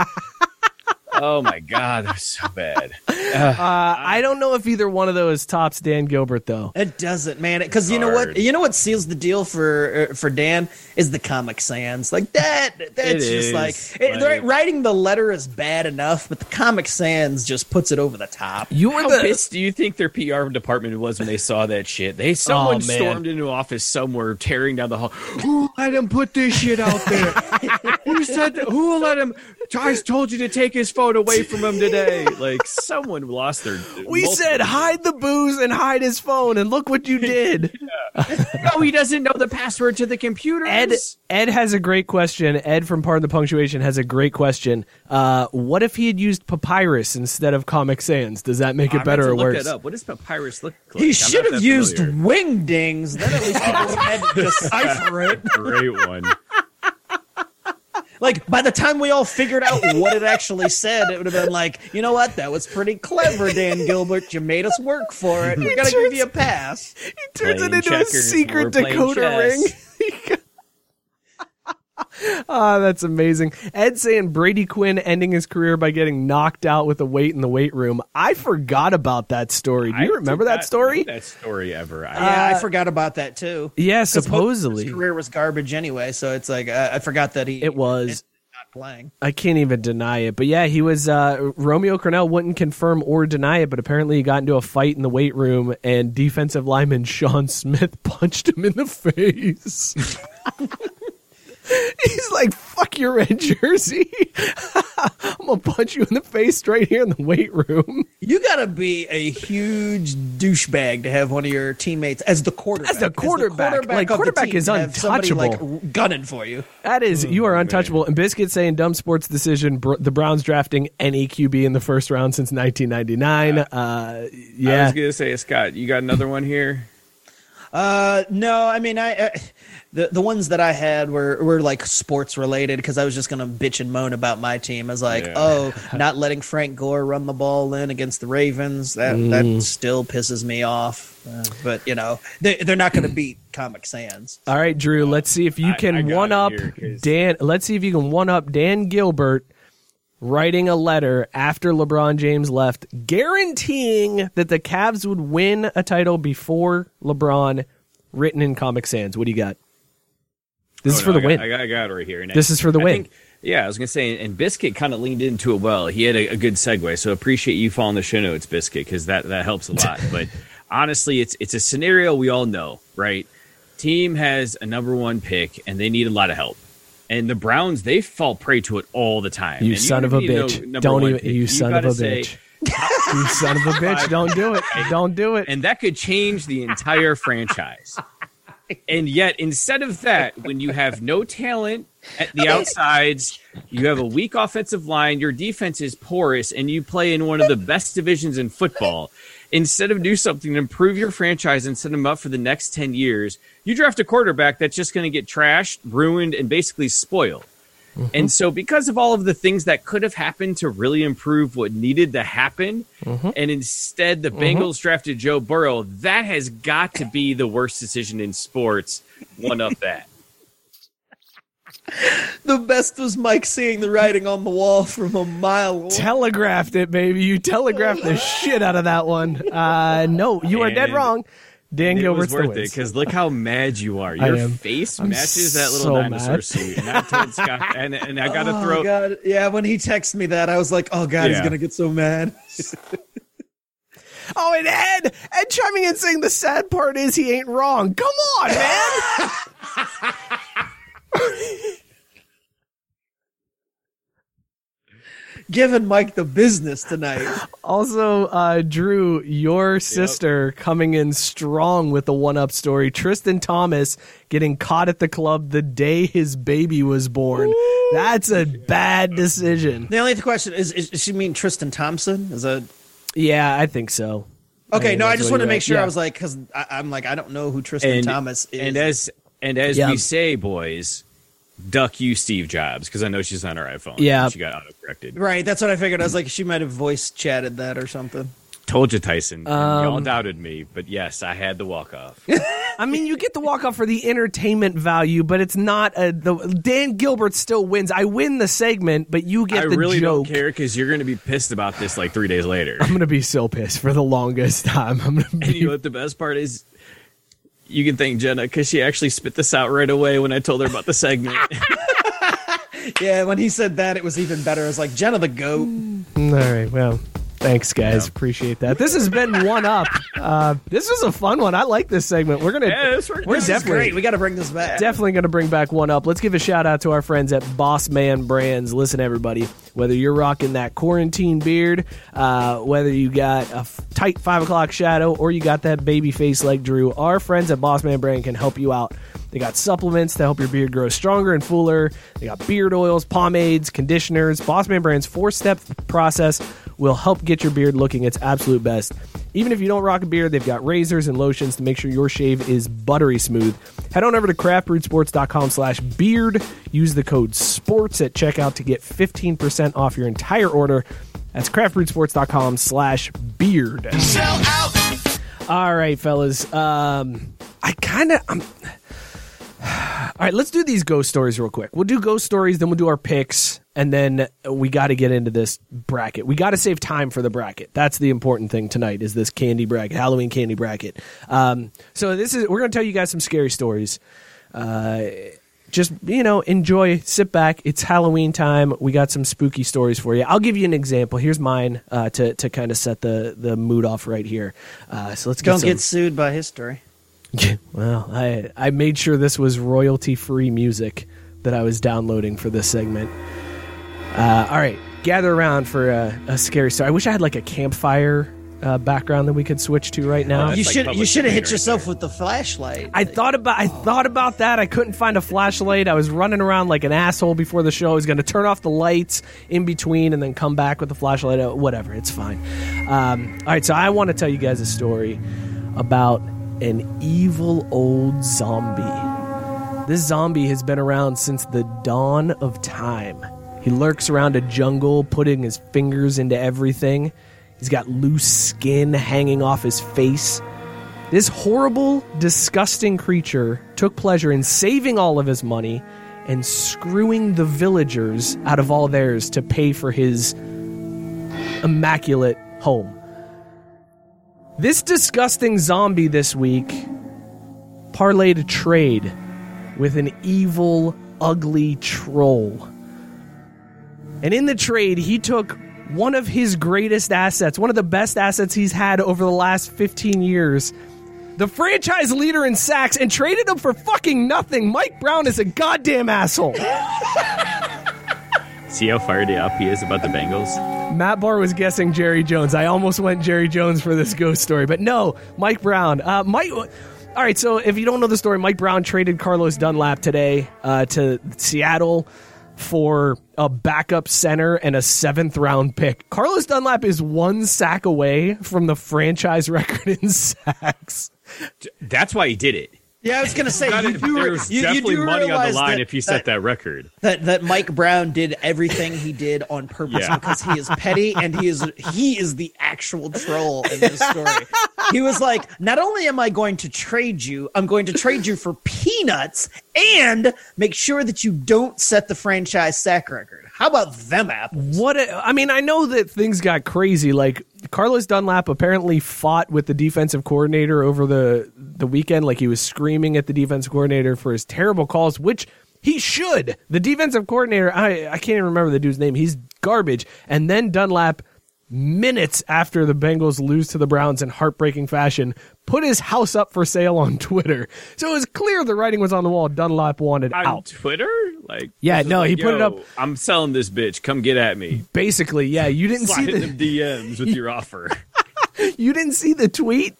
oh my God, that was so bad. uh, I don't know if either one of those tops Dan Gilbert though. It doesn't, man. Because you know what? You know what seals the deal for uh, for Dan is the Comic Sans. Like that. That's It just like it, like- writing the letter is bad enough, but the Comic Sans just puts it over the top. You were How the pissed do you think their PR department was when they saw that shit? They someone Oh, man. stormed into an office somewhere, tearing down the hall. Who let him put this shit out there? who said? Who let him? I told you to take his phone away from him today. Like someone lost their. we multiple- said hide the booze and hide his phone, and look what you did. no, he doesn't know the password to the computer. Ed Ed has a great question. Ed from Part of the Punctuation has a great question. Uh, what if he had used papyrus instead of Comic Sans? Does that make it better or look worse? It up. What does papyrus look like? He I'm should have used familiar. wingdings. Then at least people would have had to decipher it. Great one. Like by the time we all figured out what it actually said, it would have been like, you know what? That was pretty clever, Dan Gilbert. You made us work for it. We're gonna give you a pass. He turns Playing it into checkers, a secret we're playing Dakota ring. chess. Oh, that's amazing. Ed saying Brady Quinn ending his career by getting knocked out with a weight in the weight room. I forgot about that story. Do you I remember did that not story? know That story ever. I, Yeah, I forgot about that too. Yeah, 'Cause most of supposedly. his career was garbage anyway. So it's like uh, I forgot that he It was. not playing. I can't even deny it. But yeah, he was uh, Romeo Crennel wouldn't confirm or deny it, but apparently he got into a fight in the weight room and defensive lineman Shaun Smith punched him in the face. He's like, "Fuck your red jersey! I'm gonna punch you in the face right here in the weight room." You got to be a huge douchebag to have one of your teammates as the quarterback. As the quarterback. Like, the quarterback team, is to somebody, untouchable. like gunning for you. That is, you are untouchable. And Biscuit saying dumb sports decision. Br- the Browns drafting any QB in the first round since 1999. Uh, I yeah, was gonna say, Scott, you got another one here. Uh, no, I mean, I, uh, the the ones that I had were were like sports related because I was just gonna bitch and moan about my team. I was like, Yeah. oh, not letting Frank Gore run the ball in against the Ravens that Mm. that still pisses me off. Uh, but you know, they they're not gonna beat Comic Sans. All right, Drew. Let's see if you I- I can one up here, 'cause- Dan. Let's see if you can one up Dan Gilbert writing a letter after LeBron James left, guaranteeing that the Cavs would win a title before LeBron. Written in Comic Sans. What do you got? This is Oh, for no, the I win. Got, I, got, I got it right here. And This I- is for the I win. think- yeah, I was gonna say, and Biscuit kind of leaned into it well. He had a, a good segue, so appreciate you following the show notes, Biscuit, because that that helps a lot. but honestly, it's it's a scenario we all know, right? Team has a number one pick, and they need a lot of help. And the Browns, they fall prey to it all the time. You And son of a bitch. no Don't even- pick. you son of a say, bitch. you son of a bitch! Don't do it! Don't do it! and that could change the entire franchise. And yet, instead of that, when you have no talent at the outsides, you have a weak offensive line, your defense is porous, and you play in one of the best divisions in football. Instead of do something to improve your franchise and set them up for the next 10 years, you draft a quarterback that's just going to get trashed, ruined, and basically spoiled. And so, because of all of the things that could have happened to really improve what needed to happen, and instead the Bengals drafted Joe Burrow, that has got to be the worst decision in sports. One of that. The best was Mike seeing the writing on the wall from a mile away. telegraphed it, baby. You telegraphed the shit out of that one. Uh, no, you are dead wrong. Dan it Gilbert's was the worth it because look how mad you are. I Your am. face I'm matches that little so dinosaur mad. suit. And I told Scott, and, and I got to Oh, throw. God. Yeah, when he texted me that, I was like, oh, God, he's going to get so mad. Oh, and Ed, Ed chiming in saying the sad part is he ain't wrong. Come on, man. Giving Mike the business tonight. also, uh, Drew, your sister coming in strong with the one-up story. Tristan Thomas getting caught at the club the day his baby was born. That's a bad decision. The only question is, is, does she mean Tristan Thompson? Is that Yeah, I think so. okay? think no, I just what want to make sure. Yeah. I was like, because I'm like, I don't know who Tristan And, Thomas is. and as and as Yeah. we say, boys, duck you, Steve Jobs, because I know she's on her iPhone. Yeah. she got auto corrected. right, that's what I figured. I was like, she might have voice chatted that or something. Told you, Tyson. Um, y'all doubted me, but yes, I had the walk off. I mean, you get the walk off for the entertainment value, but it's not a, the Dan Gilbert still wins. I win the segment, but you get the walking. I the really joke. don't care because you're going to be pissed about this like three days later. I'm gonna be so pissed for the longest time. I'm gonna And be you know what the best part is? You can thank Jenna because she actually spit this out right away when I told her about the segment. Yeah, when he said that, it was even better. I was like, Jenna the goat. all right. Well, thanks guys, appreciate that. This has been one up. Uh, this was a fun one. I like this segment. We're gonna Yeah, this we're This is definitely great. We got to bring this back. definitely going to bring back one up. Let's give a shout out to our friends at Boss Man Brands. Listen, everybody, whether you're rocking that quarantine beard, uh, whether you got a f- tight five o'clock shadow, or you got that baby face like Drew, our friends at Boss Man Brand can help you out. They got supplements to help your beard grow stronger and fuller. They got beard oils, pomades, conditioners. Boss Man Brand's four step process will help get your beard looking its absolute best. Even if you don't rock a beard, they've got razors and lotions to make sure your shave is buttery smooth. Head on over to craftbrewsports.com slash beard. Use the code SPORTS at checkout to get 15% off your entire order. That's craftbrewsports.com slash beard. Sell out. All right, fellas. Um, I kind of, I'm, All right, let's do these ghost stories real quick. We'll do ghost stories, then we'll do our picks, and then we got to get into this bracket. We got to save time for the bracket. That's the important thing tonight. Is this candy bracket, Halloween candy bracket? Um, so this is we're going to tell you guys some scary stories. Uh, just you know, enjoy, sit back. It's Halloween time. We got some spooky stories for you. I'll give you an example. Here's mine uh, to to kind of set the the mood off right here. Uh, so let's get Don't some- get sued by history. well, I I made sure this was royalty free music that I was downloading for this segment. Uh, all right, gather around for a, a scary story. I wish I had like a campfire uh, background that we could switch to right now. you should you should have hit yourself with the flashlight. I thought about I thought about that. I couldn't find a flashlight. I was running around like an asshole before the show. I was going to turn off the lights in between and then come back with the flashlight. Uh, Whatever, it's fine. Um, all right, so I want to tell you guys a story about an evil old zombie. This zombie has been around since the dawn of time. He lurks around a jungle, putting his fingers into everything. He's got loose skin hanging off his face. This horrible, disgusting creature took pleasure in saving all of his money and screwing the villagers out of all theirs to pay for his immaculate home. This disgusting zombie this week parlayed a trade with an evil, ugly troll. And in the trade, he took one of his greatest assets, one of the best assets he's had over the last 15 years, the franchise leader in sacks, and traded him for fucking nothing. Mike Brown is a goddamn asshole. See how fired up he is about the Bengals? Matt Barr was guessing Jerry Jones. I almost went Jerry Jones for this ghost story, but no, Mike Brown. Uh, Mike. All right, so if you don't know the story, Mike Brown traded Carlos Dunlap today uh, to Seattle for a backup center and a seventh round pick. Carlos Dunlap is one sack away from the franchise record in sacks. That's why he did it. Yeah, I was gonna say you do, There's you, you definitely do money on the line that, if he set that record. that that Mike Brown did everything he did on purpose Yeah. because he is petty and he is he is the actual troll in this story. He was like, not only am I going to trade you, I'm going to trade you for peanuts and make sure that you don't set the franchise sack record. How about them apples? What a, I mean, I know that things got crazy. Like Carlos Dunlap apparently fought with the defensive coordinator over the the weekend. Like he was screaming at the defensive coordinator for his terrible calls, which he should. The defensive coordinator, I I can't even remember the dude's name. He's garbage. And then Dunlap, minutes after the Bengals lose to the Browns in heartbreaking fashion, put his house up for sale on Twitter. So it was clear the writing was on the wall. Dunlap wanted On out. Twitter? Like Yeah, no, like, he put it up- I'm selling this bitch. Come get at me. Basically, yeah, you didn't Slide see the them DMs with your offer. you didn't see the tweet.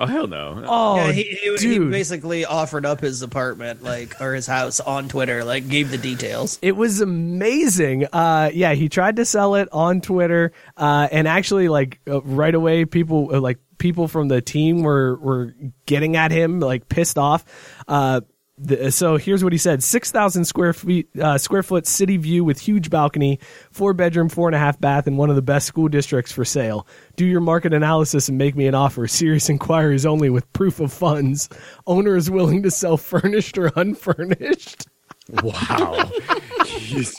Oh hell no. Oh, yeah, he, he, he basically offered up his apartment, like or his house on Twitter, like gave the details. It was amazing. Uh, yeah, he tried to sell it on Twitter, uh, and actually, like uh, right away, people uh, like people from the team were were getting at him, like pissed off. Uh, the, so here's what he said: six thousand square feet, uh, square foot city view with huge balcony, four bedroom, four and a half bath, and one of the best school districts for sale. Do your market analysis and make me an offer. Serious inquiries only with proof of funds. Owner is willing to sell furnished or unfurnished. Wow. Jeez.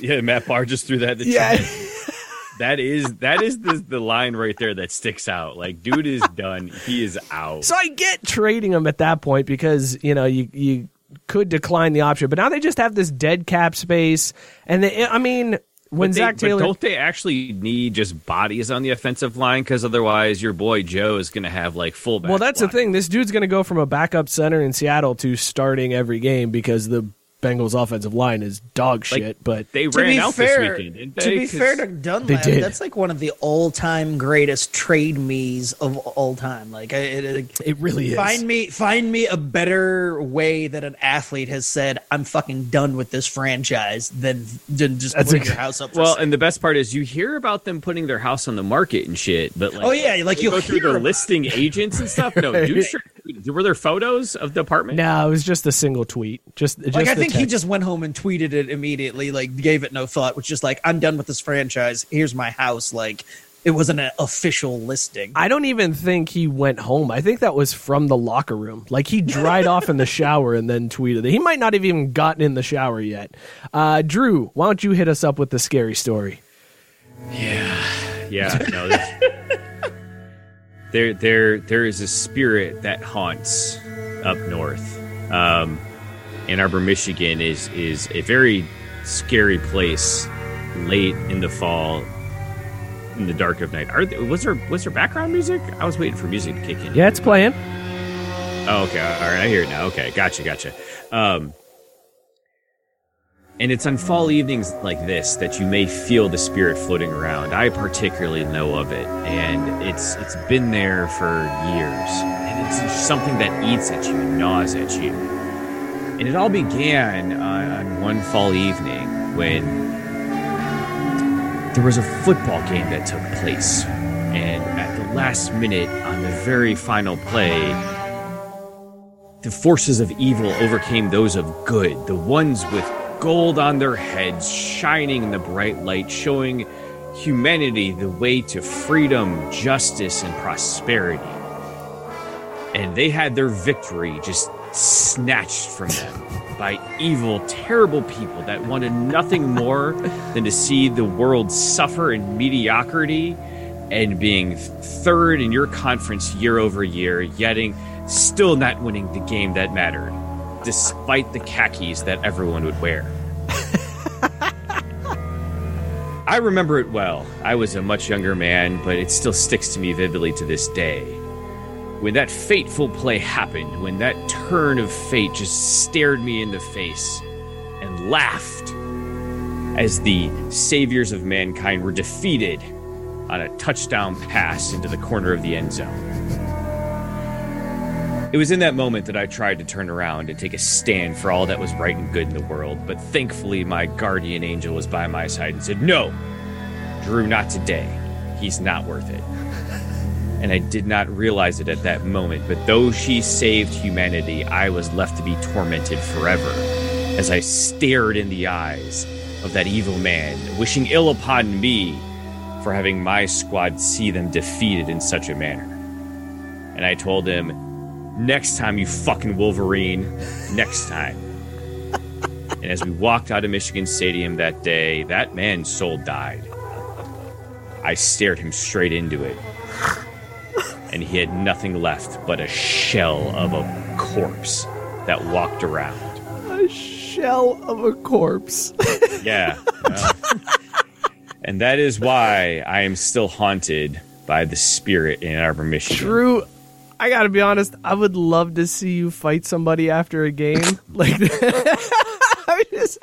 Yeah, Matt Barr just threw that in the Yeah. That is that is the the line right there that sticks out. Like, dude is done. He is out. So I get trading him at that point because you know you you could decline the option, but now they just have this dead cap space, and they, I mean when they- Zac Taylor. don't they actually need just bodies on the offensive line? Because otherwise, your boy Joe is going to have like fullback. well, that's the thing. This dude's going to go from a backup center in Seattle to starting every game because the Bengals offensive line is dog Like, shit. But They To ran be out fair, this weekend. Didn't to be fair to Dunlap, They did. that's like one of the all-time greatest trade me's of all time. Like, it, it, it really is. find me, find me a better way that an athlete has said, "I'm fucking done with this franchise," than than just That's putting ex- your house up. For Well, sale. and the best part is you hear about them putting their house on the market and shit, but like, Oh, yeah, like you'll go through hear the about listing agents and stuff. No, dude, sure, were there photos of the apartment? no, it was just a single tweet. Just, just like I the think he just went home and tweeted it immediately, like gave it no thought, Which just like, "I'm done with this franchise. Here's my house. Like, it wasn't an official listing. I don't even think he went home. I think that was from the locker room. Like he dried off in the shower and then tweeted it. He might not have even gotten in the shower yet. Uh, Drew, why don't you hit us up with the scary story? Yeah, yeah. No, there's- there, there, there is a spirit that haunts up north. Um, Ann Arbor, Michigan is is a very scary place. Late in the fall, in the dark of night. Are there, was there was there background music? I was waiting for music to kick in. Yeah, it's playing. Oh, okay. All right. I hear it now. Okay. Gotcha. Gotcha. Um, and it's on fall evenings like this that you may feel the spirit floating around. I particularly know of it, and it's it's been there for years, and it's something that eats at you, gnaws at you. And it all began uh, on one fall evening when there was a football game that took place, and at the last minute, on the very final play, the forces of evil overcame those of good, the ones with gold on their heads, shining in the bright light, showing humanity the way to freedom, justice, and prosperity. And they had their victory just snatched from them by evil, terrible people that wanted nothing more than to see the world suffer in mediocrity and being third in your conference year over year, yetting still not winning the game that mattered, despite the khakis that everyone would wear. I remember it well. I was a much younger man, but it still sticks to me vividly to this day. When that fateful play happened, when that turn of fate just stared me in the face and laughed as the saviors of mankind were defeated on a touchdown pass into the corner of the end zone. It was in that moment that I tried to turn around and take a stand for all that was right and good in the world, but thankfully my guardian angel was by my side and said, No, Drew, not today. He's not worth it. And I did not realize it at that moment, but though she saved humanity, I was left to be tormented forever as I stared in the eyes of that evil man, wishing ill upon me for having my squad see them defeated in such a manner. And I told him, Next time, you fucking Wolverine, next time. and as we walked out of Michigan Stadium that day, that man's soul died. I stared him straight into it, and he had nothing left but a shell of a corpse that walked around. A shell of a corpse. Yeah. yeah. and that is why I am still haunted by the spirit in Arbor, Michigan. Drew, I gotta be honest. I would love to see you fight somebody after a game. like, that. I just,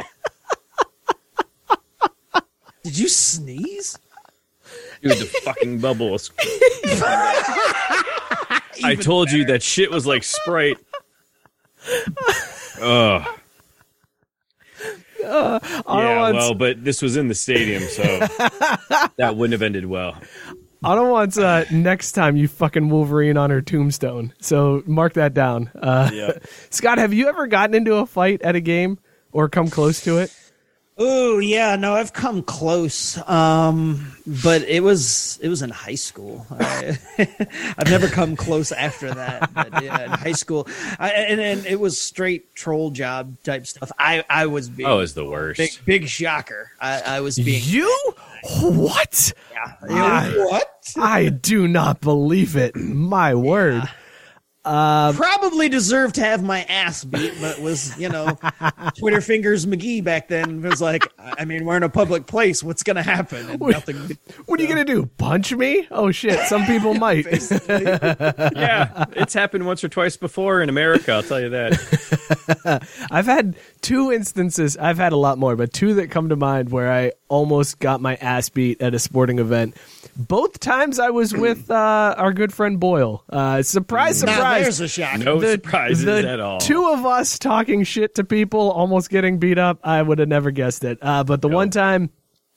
Did you sneeze? Dude, the fucking bubbles. I told you that shit was like Sprite. Ugh. uh, Yeah, well, but this was in the stadium, so that wouldn't have ended well. Otto wants uh, next time you fucking Wolverine on her tombstone. So mark that down. Uh, Yep. Scott, have you ever gotten into a fight at a game or come close to it? Oh yeah, no, I've come close, um, but it was it was in high school. I, I've never come close after that. But yeah, in high school, I, and and it was straight troll job type stuff. I I was being Oh, it was the worst. big big shocker. I, I was being You? What? yeah. I- what? I do not believe it. My word. Um, Probably deserved to have my ass beat, but was you know Twitter fingers McGee back then. Was like, I mean, we're in a public place. What's gonna happen? And nothing. What are you going to do? Punch me? Oh, shit. Some people might. yeah, it's happened once or twice before in America, I'll tell you that. I've had two instances. I've had a lot more, but two that come to mind where I almost got my ass beat at a sporting event. Both times I was with uh, our good friend Boyle. Uh, surprise, Now surprise. there's a shock. No surprises the at all. Two of us talking shit to people, almost getting beat up. I would have never guessed it. Uh, but the one time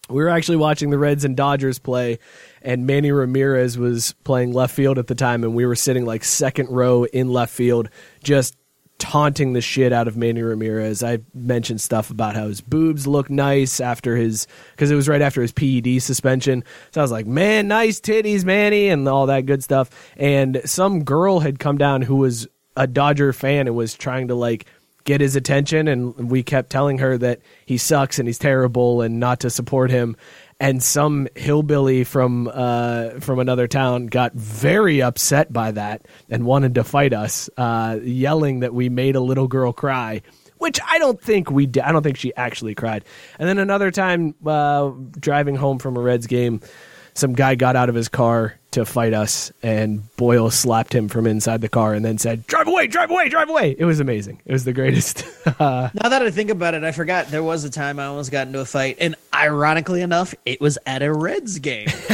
we were actually watching the Reds and Dodgers play, and Manny Ramirez was playing left field at the time, and we were sitting like second row in left field, just taunting the shit out of Manny Ramirez. I mentioned stuff about how his boobs look nice after his because it was right after his PED suspension. So I was like, "Man, nice titties, Manny," and all that good stuff. And some girl had come down who was a Dodger fan and was trying to like get his attention and we kept telling her that he sucks and he's terrible and not to support him and some hillbilly from uh, from another town got very upset by that and wanted to fight us, uh, yelling that we made a little girl cry. Which I don't think we did. I don't think she actually cried. And then another time, uh, driving home from a Reds game, some guy got out of his car to fight us, and Boyle slapped him from inside the car and then said, "Drive away, drive away, drive away." It was amazing. It was the greatest. now that I think about it, I forgot there was a time I almost got into a fight, and ironically enough, it was at a Reds game.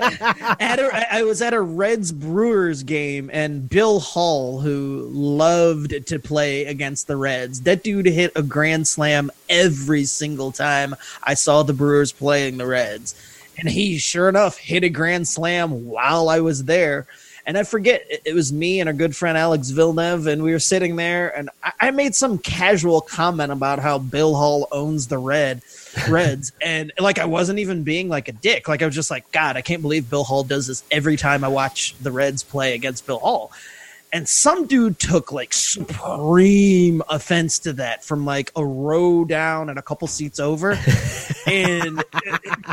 at a, I was at a Reds Brewers game, and Bill Hall, who loved to play against the Reds, that dude hit a grand slam every single time I saw the Brewers playing the Reds and he sure enough hit a grand slam while I was there. And I forget it was me and our good friend Alex Villeneuve, and we were sitting there, and I made some casual comment about how Bill Hall owns the Red Reds, and like I wasn't even being like a dick. Like I was just like, God, I can't believe Bill Hall does this every time I watch the Reds play against Bill Hall and some dude took like supreme offense to that from like a row down and a couple seats over. And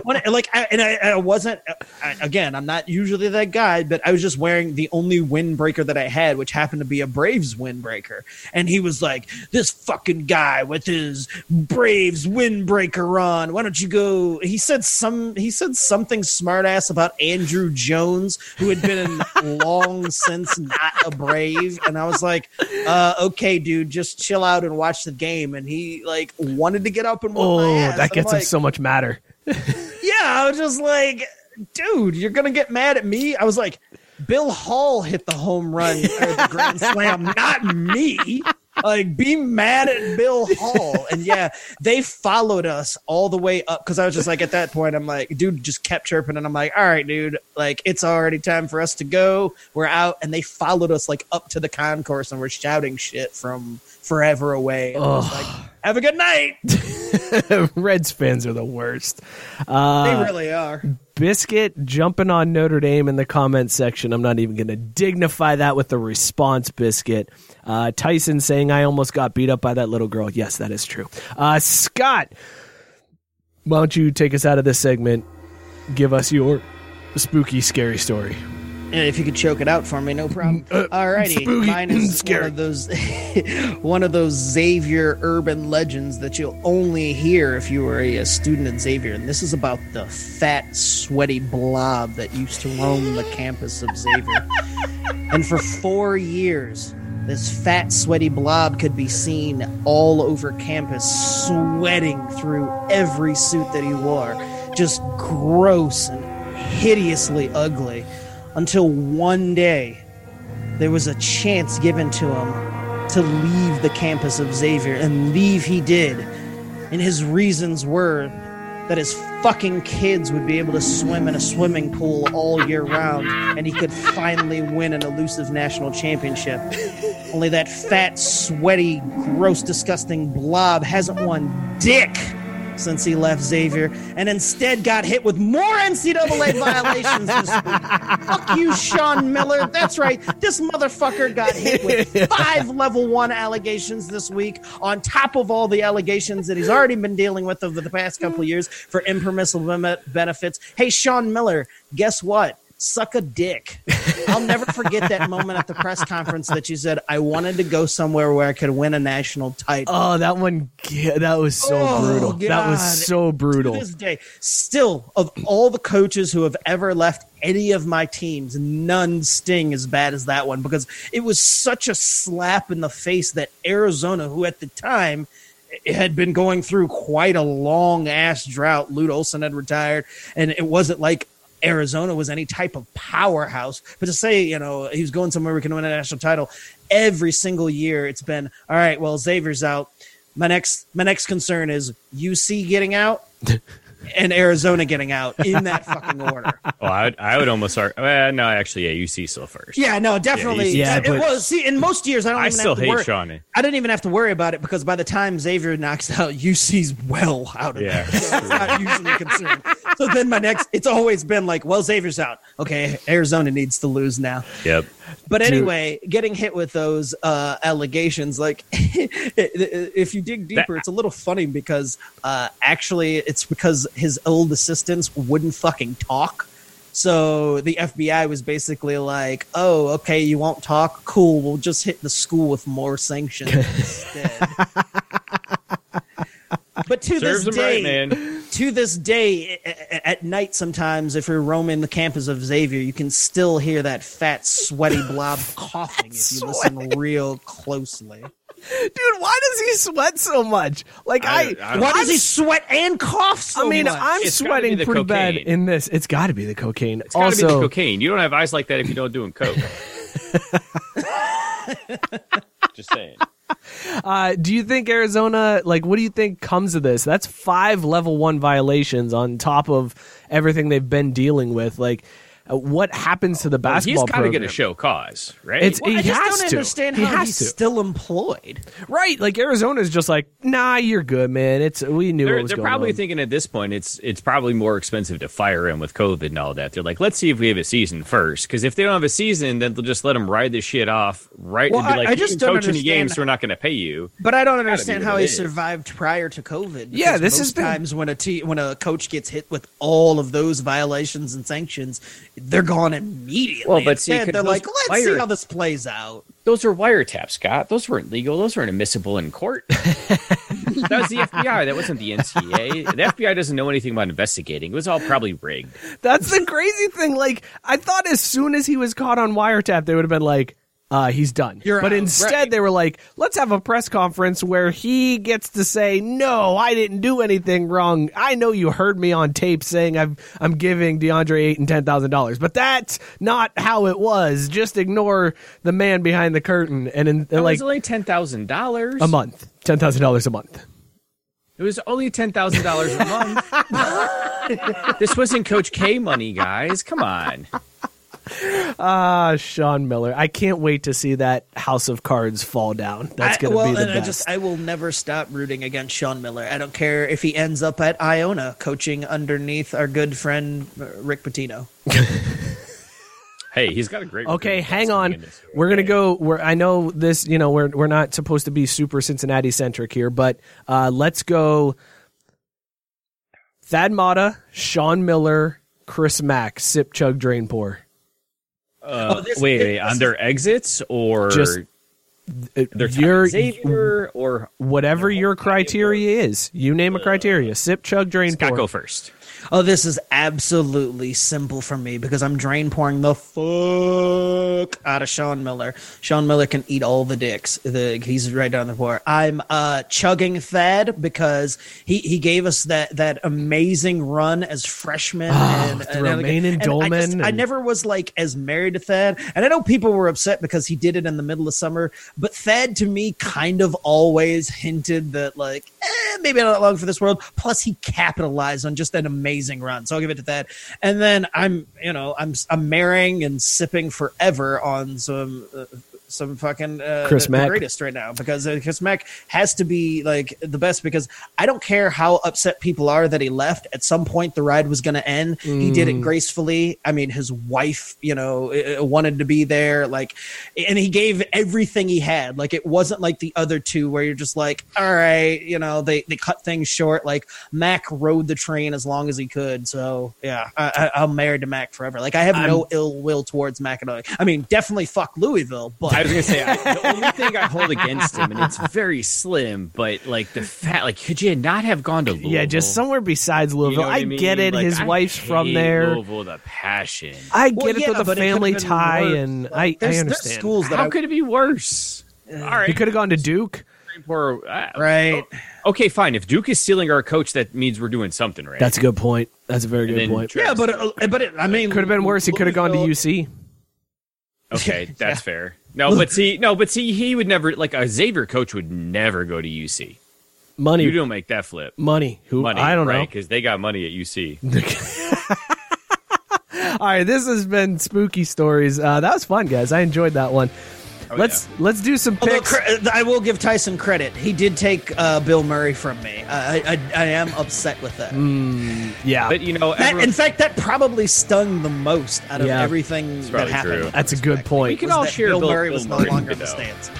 when, like I, and I, I wasn't I, again i'm not usually that guy but i was just wearing the only windbreaker that i had which happened to be a braves windbreaker. And he was like this fucking guy with his braves windbreaker on why don't you go he said some he said something smartass about andruw jones who had been long since not a and i was like uh, okay dude just chill out and watch the game. And he like wanted to get up and oh that gets him so much madder. Yeah i was just like dude you're gonna get mad at me? I was like bill hall hit the home run or the grand slam not me like be mad at Bill Hall. And yeah, they followed us all the way up because I was just like at that point, I'm like, dude just kept chirping and I'm like, all right, dude, like it's already time for us to go. We're out. And they followed us like up to the concourse and we're shouting shit from forever away. And I was like, have a good night. Reds fans are the worst. Uh, they really are. Biscuit jumping on Notre Dame in the comments section. I'm not even going to dignify that with a response, Biscuit. Uh, Tyson saying, I almost got beat up by that little girl. Yes, that is true. Uh, Scott, why don't you take us out of this segment? Give us your spooky, scary story. And if you could choke it out for me, no problem. Uh, Alrighty, spooky mine is one of those one of those Xavier urban legends that you'll only hear if you were a, a student at Xavier. And this is about the fat, sweaty blob that used to roam the campus of Xavier. and for four years, this fat, sweaty blob could be seen all over campus, sweating through every suit that he wore. Just gross and hideously ugly until one day there was a chance given to him to leave the campus of Xavier, and leave he did. And his reasons were that his fucking kids would be able to swim in a swimming pool all year round, and he could finally win an elusive national championship. Only that fat, sweaty, gross, disgusting blob hasn't won dick since he left Xavier and instead got hit with more NCAA violations this week. Fuck you, Sean Miller. That's right. This motherfucker got hit with five level one allegations this week on top of all the allegations that he's already been dealing with over the past couple of years for impermissible benefits. Hey, Sean Miller, guess what? Suck a dick. I'll never forget that moment at the press conference that you said I wanted to go somewhere where I could win a national title. Oh, that one that was so Oh, brutal. That was so brutal. To this day, still of all the coaches who have ever left any of my teams, none sting as bad as that one because it was such a slap in the face that Arizona, who at the time eh, had been going through quite a long ass drought. Lute Olson had retired, and it wasn't like Arizona was any type of powerhouse. But to say, you know, he was going somewhere we can win a national title every single year, it's been all right. Well, Xavier's out. My next, my next concern is UC getting out. and Arizona getting out in that fucking order. Oh, I would, I would almost argue. Well, no, actually, yeah, UC still first. Yeah, no, definitely. Yeah, Yeah, but- it was. See, in most years, I don't I even still have to hate worry. Shawnee. I didn't even have to worry about it because by the time Xavier knocks out, UC's well out of Yeah. there. So it's not usually concerned. So then my next, it's always been like, well, Xavier's out. Okay, Arizona needs to lose now. Yep. But anyway, getting hit with those uh, allegations, like if you dig deeper, it's a little funny because uh, actually it's because his old assistants wouldn't fucking talk. So the FBI was basically like, "Oh, okay, you won't talk. Cool. We'll just hit the school with more sanctions instead." But to Serves this them right, day, man. to this day, a- a- at night, sometimes if you're roaming the campus of Xavier, you can still hear that fat, sweaty blob coughing if you listen real closely. Dude, why does he sweat so much? Like I, I- I- Why does he sweat and cough so I mean, much? I'm It's sweating be the pretty bad in this. It's got to be the cocaine. It's gotta be the cocaine. You don't have eyes like that if you don't doing coke. Just saying. Uh, do you think Arizona? Like, what do you think comes of this? That's five level one violations on top of everything they've been dealing with. Like, what happens to the Well, basketball he's got to get a show cause, right? It's- Well, he I just has don't to. understand He how he's to. still employed. Right, like Arizona's just like, nah, you're good, man. It's we knew they're was they're going probably on. thinking at this point it's it's probably more expensive to fire him with COVID and all that. They're like, let's see if we have a season first, because if they don't have a season, then they'll just let him ride this shit off, right? Well, and be I- like, I you just can don't coach any understand- games, so we're not going to pay you. But I don't understand how he is. survived prior to COVID. Yeah, this is has been- times when a te- when a coach gets hit with all of those violations and sanctions, they're gone immediately. Well, but see, Instead, they're like, let's see how this plays out. Those are wiretaps, Scott. Those weren't legal. Those weren't admissible in court. that was the FBI. That wasn't the NCAA. The FBI doesn't know anything about investigating. It was all probably rigged. That's the crazy thing. Like, I thought as soon as he was caught on wiretap, they would have been like, uh, he's done. You're but out. instead, Right. they were like, let's have a press conference where he gets to say, no, I didn't do anything wrong. I know you heard me on tape saying I'm, I'm giving DeAndre eight and ten thousand dollars, but that's not how it was. Just ignore the man behind the curtain. And in, It like was only ten thousand dollars a month, ten thousand dollars a month. It was only ten thousand dollars a month. this wasn't Coach K money, guys. Come on. Ah, Sean Miller. I can't wait to see that House of Cards fall down. That's I- going to well, be the and best. I just I will never stop rooting against Sean Miller. I don't care if he ends up at Iona coaching underneath our good friend uh, Rick Pitino. Hey, he's got a great. Okay, hang on. coming in this year. We're gonna go. We're, I know this. You know, we're we're not supposed to be super Cincinnati centric here, but uh, let's go. Thad Matta, Sean Miller, Chris Mack, sip, chug, drain, pour. Uh, Oh, this- wait, this- wait, on their exits or Just- Uh, their your Xavier or whatever your criteria is, you name a criteria. Sip, chug, drain, Scott pour. go first. Oh, this is absolutely simple for me because I'm drain pouring the fuck out of Sean Miller. Sean Miller can eat all the dicks. The, he's right down the floor. I'm uh, chugging Thad because he, he gave us that, that amazing run as freshmen. and, with Romaine and I, just- Dolman I and- never was like as married to Thad, and I know people were upset because he did it in the middle of summer. But Thad to me kind of always hinted that like eh, maybe not long for this world. Plus, he capitalized on just an amazing run, so I'll give it to that. And then I'm you know I'm I'm marrying and sipping forever on some. Uh, some fucking uh, Chris the, Mack. the greatest right now because uh, Chris Mack has to be like the best because I don't care how upset people are that he left. At some point, the ride was going to end. He did it Mm. gracefully. I mean, his wife, you know, wanted to be there, like, and he gave everything he had. Like, it wasn't like the other two where you're just like, all right, you know, they they cut things short. Like Mack rode the train as long as he could. So yeah, I, I, I'm married to Mack forever. Like, I have no ill will towards Mack all. I mean, definitely fuck Louisville, but I was gonna say I, the only thing I hold against him, and it's very slim, but like the fact, like could you not have gone to Louisville? Yeah, just somewhere besides You Louisville. know what I, mean? get it. Like, His I wife's from there. Louisville, the passion. I get Well, it yeah, with the but it family tie, worse. and I, Like, I there's- there's understand. schools that How I- could it be worse? All right, He could have gone to Duke. Or, uh, right. Okay, fine. If Duke is stealing our coach, that means we're doing something right. That's a good point. That's a very And good then point. Yeah, but uh, but it, I mean, Could have been worse. He could have gone to UC. okay, that's fair. No, but see, no, but see, he would never like a Xavier coach would never go to UC. Money. You don't make that flip. Money. Who? Money. I don't know. Because they got money at UC. All right, this has been spooky stories. Uh, that was fun, guys. I enjoyed that one. Let's let's do some picks. cre- I will give Tyson credit. He did take uh, Bill Murray from me. I, I, I am upset with that. yeah, But you know, That- everyone- in fact, that probably stung the most out of Yeah. everything that happened. true. That's a good point. We can all share Bill Bill- Murray Bill was no Murray, longer in the stands.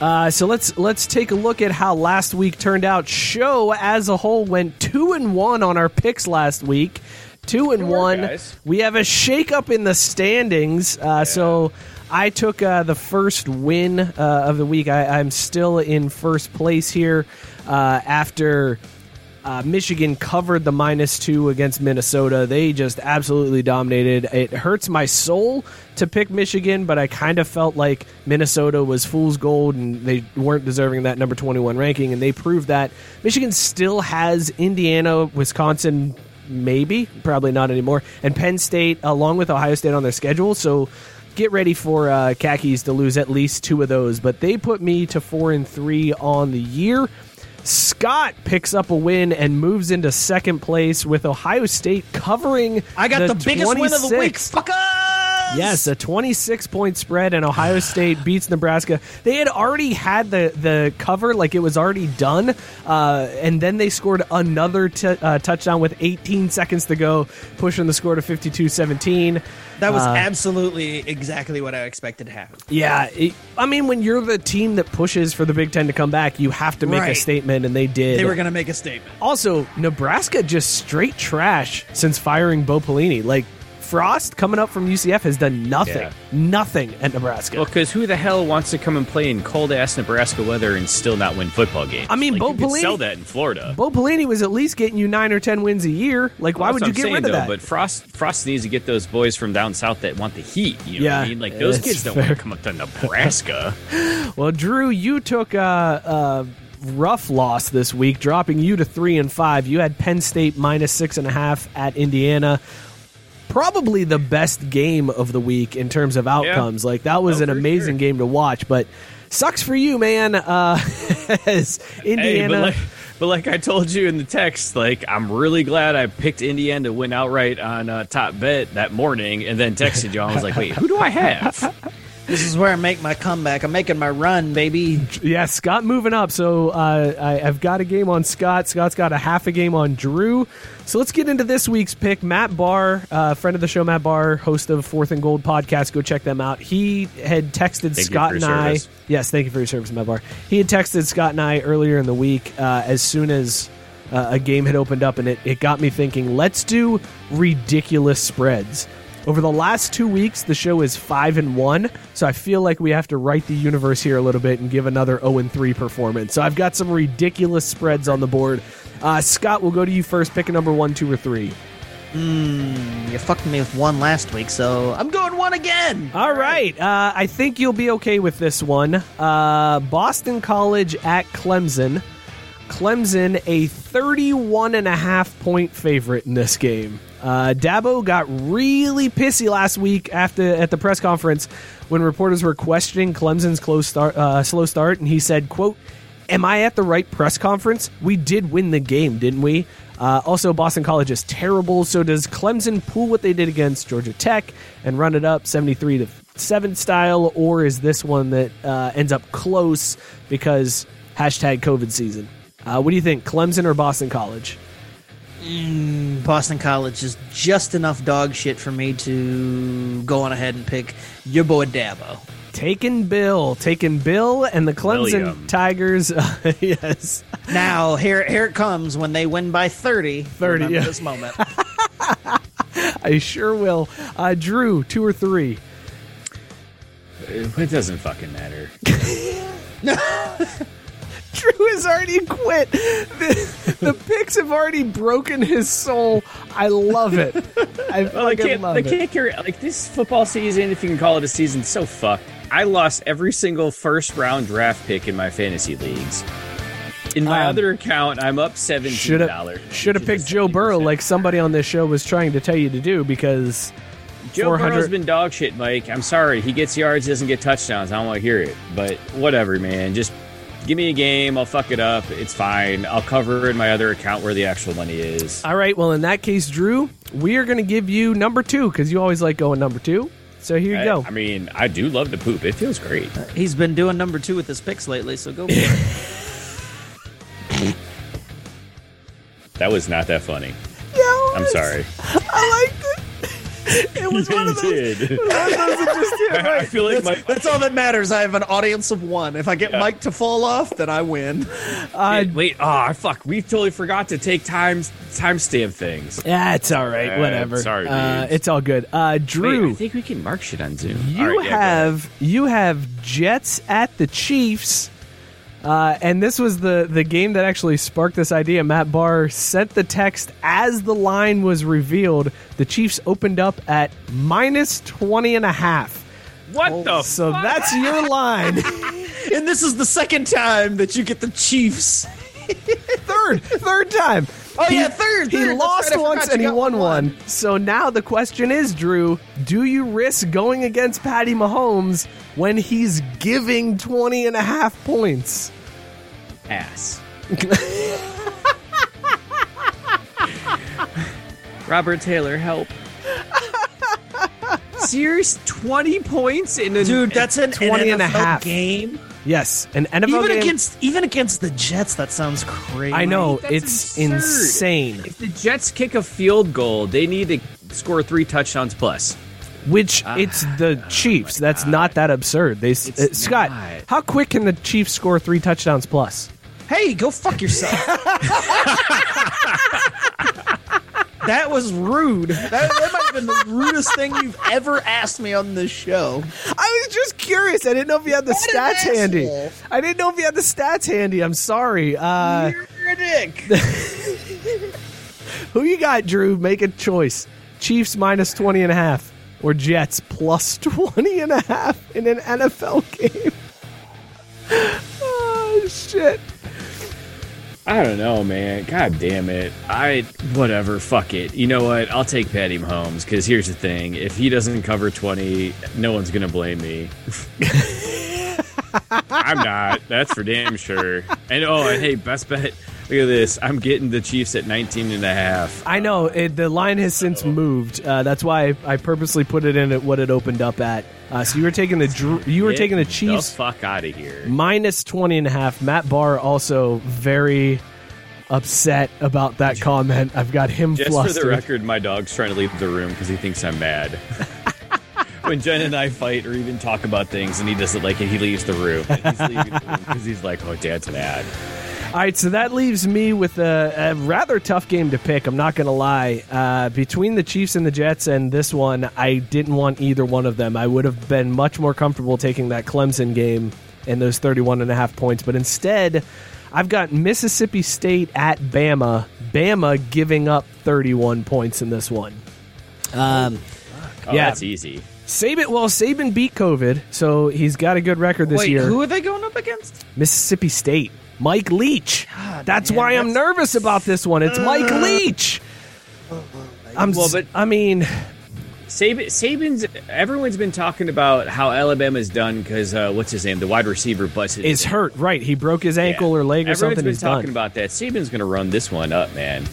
Uh, so let's let's take a look at how last week turned out. Show as a whole went two and one on our picks last week. Two and Good one. guys. We have a shakeup in the standings. Uh, So I took uh, the first win uh, of the week. I, I'm still in first place here uh, after. Uh, Michigan covered the minus two against Minnesota. They just absolutely dominated. It hurts my soul to pick Michigan, but I kind of felt like Minnesota was fool's gold and they weren't deserving that number 21 ranking, and they proved that. Michigan still has Indiana, Wisconsin, maybe, probably not anymore, and Penn State along with Ohio State on their schedule. So get ready for uh, khakis to lose at least two of those. But they put me to four and three on the year. Scott picks up a win and moves into second place with Ohio State covering. I got the, biggest win of the week. 26. Yes, a 26 point spread, and Ohio State beats Nebraska. They had already had the, the cover, like it was already done, uh, and then they scored another t- uh, touchdown with 18 seconds to go, pushing the score to 52 17. That was Uh, absolutely exactly what I expected to happen. Yeah, it, I mean, when you're the team that pushes for the Big Ten to come back, you have to make a statement, and they did. They were going to make a statement. Also, Nebraska just straight trash since firing Bo Pelini. Like Frost coming up from UCF has done nothing, Yeah. nothing at Nebraska. Well, because who the hell wants to come and play in cold ass Nebraska weather and still not win football games? I mean, like, Bo you could Pelini- sell that in Florida. Bo Pelini was at least getting you nine or ten wins a year. Like, why That's would you I'm get saying, rid of though, that? But Frost Frost needs to get those boys from down south that want the heat. You know what Yeah, I mean? Like those kids don't want to come up to Nebraska. well, Drew, you took a, a rough loss this week, dropping you to three and five. You had Penn State minus six and a half at Indiana. Probably the best game of the week in terms of outcomes. Like that was Oh, an amazing sure. game to watch, but sucks for you, man. Uh, as Hey, Indiana. but like, but like I told you in the text, like I'm really glad I picked Indiana to win outright on uh, top bet that morning, and then texted you. I was like, wait, who do I have? This is where I make my comeback. I'm making my run, baby. Yeah, Scott moving up. So uh, I, I've got a game on Scott. Scott's got a half a game on Drew. So let's get into this week's pick. Matt Barr, uh, friend of the show, Matt Barr, host of Fourth and Gold podcast. Go check them out. He had texted Thank Scott and your I. Yes, thank you for your service, Matt Barr. He had texted Scott and I earlier in the week uh, as soon as uh, a game had opened up, and it, it got me thinking. Let's do ridiculous spreads. Over the last two weeks, the show is five and one, so I feel like we have to right the universe here a little bit and give another zero and three performance. So I've got some ridiculous spreads on the board. Uh, Scott, we'll go to you first. Pick a number one, two, or three. You fucked me with one last week, so I'm going one again. All right, uh, I think you'll be okay with this one. Uh, Boston College at Clemson. Clemson a 31 and a half point favorite in this game. Uh, Dabo got really pissy last week after at the press conference when reporters were questioning Clemson's close start, uh, slow start, and he said, "quote Am I at the right press conference? We did win the game, didn't we? Uh, also, Boston College is terrible. So does Clemson pull what they did against Georgia Tech and run it up seventy-three to seven style, or is this one that uh, ends up close because hashtag COVID season? Uh, what do you think, Clemson or Boston College? Boston College is just enough dog shit for me to go on ahead and pick your boy Dabo. Taking Bill, taking Bill, and the Clemson William. Tigers. yes, Now here here it comes when they win by 30. 30, yeah. this moment. I sure will. Uh, Drew, two or three? It doesn't fucking matter. Drew has already quit. The, the picks have already broken his soul. I love it. I Well, can't. love it. can't carry like this football season, if you can call it a season. So fucked. I lost every single first round draft pick in my fantasy leagues. In my Um, other account, I'm up seventeen dollars. should have picked Joe Burrow like somebody on this show was trying to tell you to do because Joe 400 Burrow's been dog shit, Mike. I'm sorry. He gets yards, doesn't get touchdowns. I don't want to hear it. But whatever, man. Just Give me a game. I'll fuck it up. It's fine. I'll cover it in my other account where the actual money is. All right. Well, in that case, Drew, we are going to give you number two because you always like going number two. So here you I, go. I mean, I do love to poop. It feels great. Uh, he's been doing number two with his picks lately, so go for it. That was not that funny. Yeah, I'm sorry. I liked it. It was one of those. did. One of those that just hit I feel like my That's all that matters. I have an audience of one. If I get Yeah. Mike to fall off, then I win. Uh, Wait, wait, oh fuck! We totally forgot to take time timestamp things. yeah, it's all right. Uh, Whatever. sorry, uh, dudes. it's all good. Uh, Drew, Wait, I think we can mark shit on Zoom. you All right, yeah, have you have Jets at the Chiefs. Uh, and this was the, the game that actually sparked this idea. Matt Barr sent the text as the line was revealed. The Chiefs opened up at minus 20 and a half. what the So that's your line. And this is the second time that you get the Chiefs. third, third time. Oh, yeah, third, He third. Lost right, once and he won one. one. So now the question is, Drew, do you risk going against Patty Mahomes when he's giving 20 and a half points? ass. Robert Taylor, help. Serious 20 points in a Dude, that's an 20 and a NFL half. game. Yes, an NFL Even game. against even against the Jets, that sounds crazy. I know That's it's absurd. insane. If the Jets kick a field goal, they need to score three touchdowns plus. Which it's the Chiefs. That's not that absurd. They uh, Scott, not. how quick can the Chiefs score three touchdowns plus? Hey, go fuck yourself. that was rude. That, that might have been the rudest thing you've ever asked me on this show. I was just curious. I didn't know if you had the What stats handy. I didn't know if you had the stats handy. I'm sorry. Uh, You're a dick. who you got, Drew? Make a choice. Chiefs minus 20 and a half or Jets plus 20 and a half in an NFL game. oh, shit. I don't know, man. God damn it. I whatever. Fuck it. You know what? I'll take Patty Mahomes because here's the thing: if he doesn't cover twenty, no one's gonna blame me. I'm not. That's for damn sure. And oh, and hey, best bet. Look at this. I'm getting the Chiefs at 19 and a half. I know it, the line has since moved. Uh, that's why I, I purposely put it in at what it opened up at. Uh, so you were taking the you were Get taking the the Chiefs fuck out of here. minus 20 and a half. Matt Barr also very upset about that comment. I've got him Just flustered. for the record, my dog's trying to leave the room because he thinks I'm mad. when Jen and I fight or even talk about things and he doesn't like it, he leaves the room. And he's the because he's like, "Oh, Dad's mad." All right, so that leaves me with a, a rather tough game to pick. I'm not going to lie. Uh, between the Chiefs and the Jets and this one, I didn't want either one of them. I would have been much more comfortable taking that Clemson game and those 31 and a half points. But instead, I've got Mississippi State at Bama. Bama giving up 31 points in this one. Um, Oh, Yeah. that's easy. Saban, well, Saban beat COVID, so he's got a good record this Wait, year. who are they going up against? Mississippi State. Mike Leach. that's man, why I'm nervous about this one. It's Mike Leach. I'm Well, but- I mean, Saban, Saban's. Everyone's been talking about how Alabama's done because uh, what's his name, the wide receiver, busted. is hurt, right? He broke his ankle or leg or Everyone's something. been He's talking done. about that. Saban's going to run this one up, man.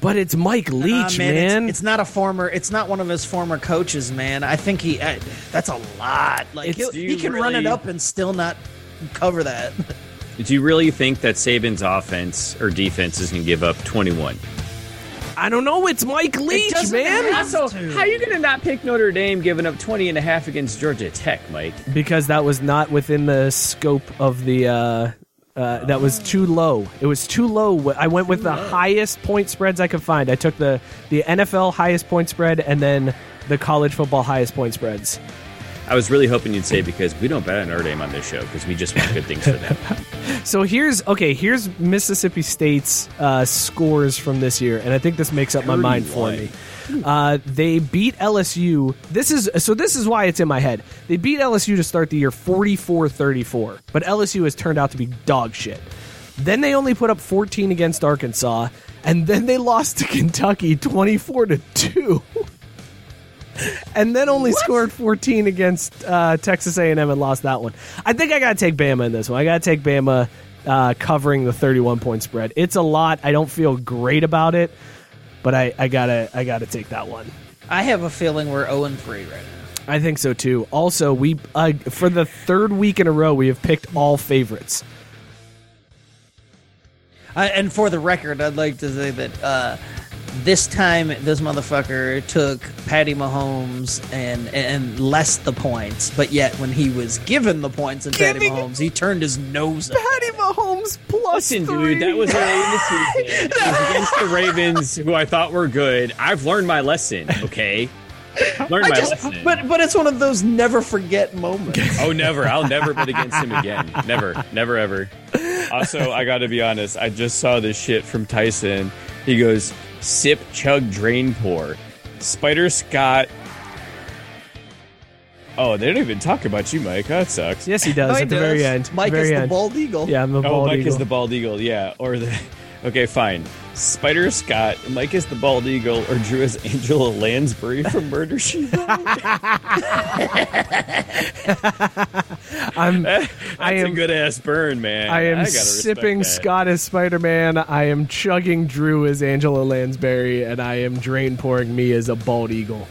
But it's Mike Leach, Ah, man. It's, it's not a former. It's not one of his former coaches, man. I think he. Uh, that's a lot. Like he'll- Do he you can run it up and still not cover that. Do you really think that Saban's offense or defense is going to give up 21? I don't know. It's Mike Leach, doesn't man. have So, how are you going to not pick Notre Dame giving up 20 and a half against Georgia Tech, Mike? Because that was not within the scope of the. Uh, uh, that was too low. It was too low. I went with the highest point spreads I could find. I took the the NFL highest point spread and then the college football highest point spreads. I was really hoping you'd say because we don't bet on Notre Dame on this show because we just want good things for them. So here's okay. Here's Mississippi State's uh, scores from this year, and I think this makes up my mind for me. Uh, they beat LSU. This is so. This is why it's in my head. They beat LSU to start the year 44-34, but LSU has turned out to be dog shit. Then they only put up 14 against Arkansas, and then they lost to Kentucky 24 to two. and then only scored 14 against uh, Texas A&M and lost that one. I think I got to take Bama in this one. I got to take Bama uh, covering the 31 point spread. It's a lot. I don't feel great about it, but I, I gotta I gotta take that one. I have a feeling we're 0 3 right now. I think so too. Also, we uh, for the third week in a row we have picked all favorites. Uh, and for the record, I'd like to say that uh, this time this motherfucker took Patty Mahomes and and less the points, but yet when he was given the points in Patty Mahomes, he turned his nose up. Patty Mahomes plus Listen, three. dude, that was early in the season. It was against the Ravens, who I thought were good. I've learned my lesson. Okay, learned I my just, lesson. but but it's one of those never forget moments. Oh, never. I'll never bet against him again. Never. Never, ever. Also, I got to be honest. I just saw this shit from Tyson. He goes, sip, chug, drain, pour. Spider Scott. Oh, they don't even talk about you, Mike. That sucks. yes, he does oh, No, at the does. very end. Mike very is the bald eagle. Yeah, I'm the Oh, bald Mike eagle. is the bald eagle. Yeah. Or the. Okay, fine. Spider Scott, Mike is the bald eagle, or Drew is Angela Lansbury from Murder She Wrote. I'm That's I am a good ass burn, man. I am gotta sipping that. Scott as Spider Man. I am chugging Drew as Angela Lansbury, and I am drain pouring me as a bald eagle.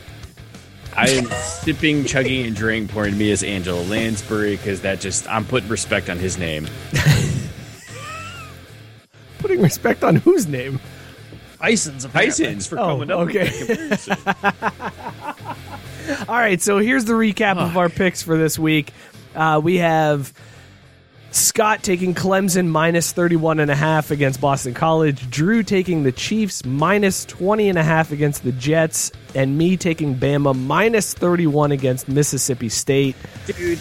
I am sipping, chugging, and drink pouring me as Angela Lansbury because that just I'm putting respect on his name. Putting respect on whose name? Tyson's apparently. Tyson's for Oh, coming up. okay. All right, so here's the recap of our picks for this week. Uh, we have Scott taking Clemson minus 31 and a half against Boston College, Drew taking the Chiefs minus 20 and a half against the Jets, and me taking Bama minus 31 against Mississippi State. Dude,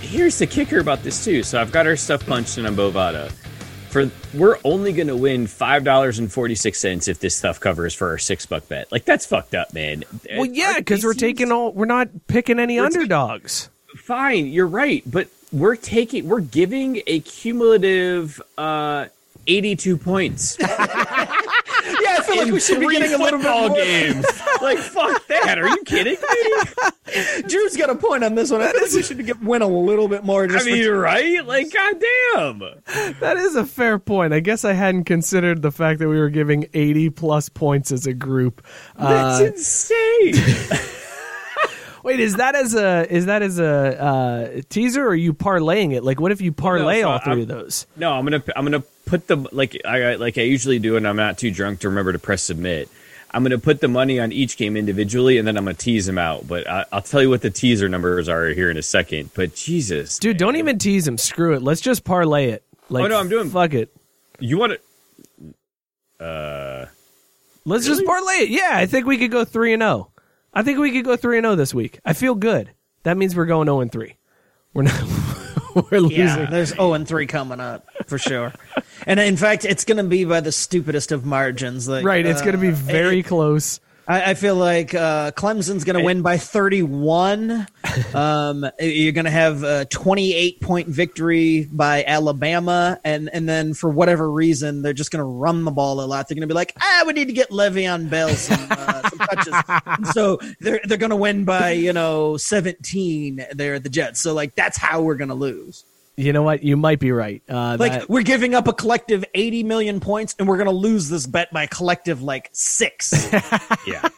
here's the kicker about this too. So I've got our stuff punched in on Bovada. For we're only going to win five dollars and forty six cents if this stuff covers for our six buck bet. Like that's fucked up, man. Well, yeah, because we're taking all, we're not picking any underdogs. fine. You're right, but we're taking we're giving a cumulative uh, eighty two points. Yeah, I feel like we should be getting a little bit more. games. like fuck that. Are you kidding me? Drew's got a point on this one. I think like we should get, win a little bit more. I Just mean, for, right? Like, goddamn. That is a fair point. I guess I hadn't considered the fact that we were giving 80 plus points as a group. That's Uh, insane. wait, is that as a is that as a uh, teaser or are you parlaying it? Like, what if you parlay so all 3 I'm- of those? No, I'm gonna I'm gonna put the like I like I usually do, and I'm not too drunk to remember to press submit. I'm gonna put the money on each game individually, and then I'm gonna tease them out. But I, I'll tell you what the teaser numbers are here in a second. But Jesus, Dude, man. don't even tease him. Screw it. Let's just parlay it. Like, Oh, no, I'm doing- Fuck it. You want to? Uh, Let's just parlay it. Yeah, I think we could go three and zero. I think we could go three and zero this week. I feel good. That means we're going zero and three. We're not. we're losing. yeah, there's 0 and 3 coming up for sure. and in fact, it's going to be by the stupidest of margins. Like, Right. It's uh, going to be very close. I, I feel like uh, Clemson's going to win by 31. um, you're going to have a 28 point victory by Alabama, and and then for whatever reason, they're just going to run the ball a lot. They're going to be like, ah, we need to get Le'Veon Bell some, uh, some touches. So they're they're going to win by you know 17. They're the Jets. So like that's how we're going to lose. You know what? You might be right. Uh, Like that- we're giving up a collective 80 million points, and we're going to lose this bet by a collective like six. yeah, yeah.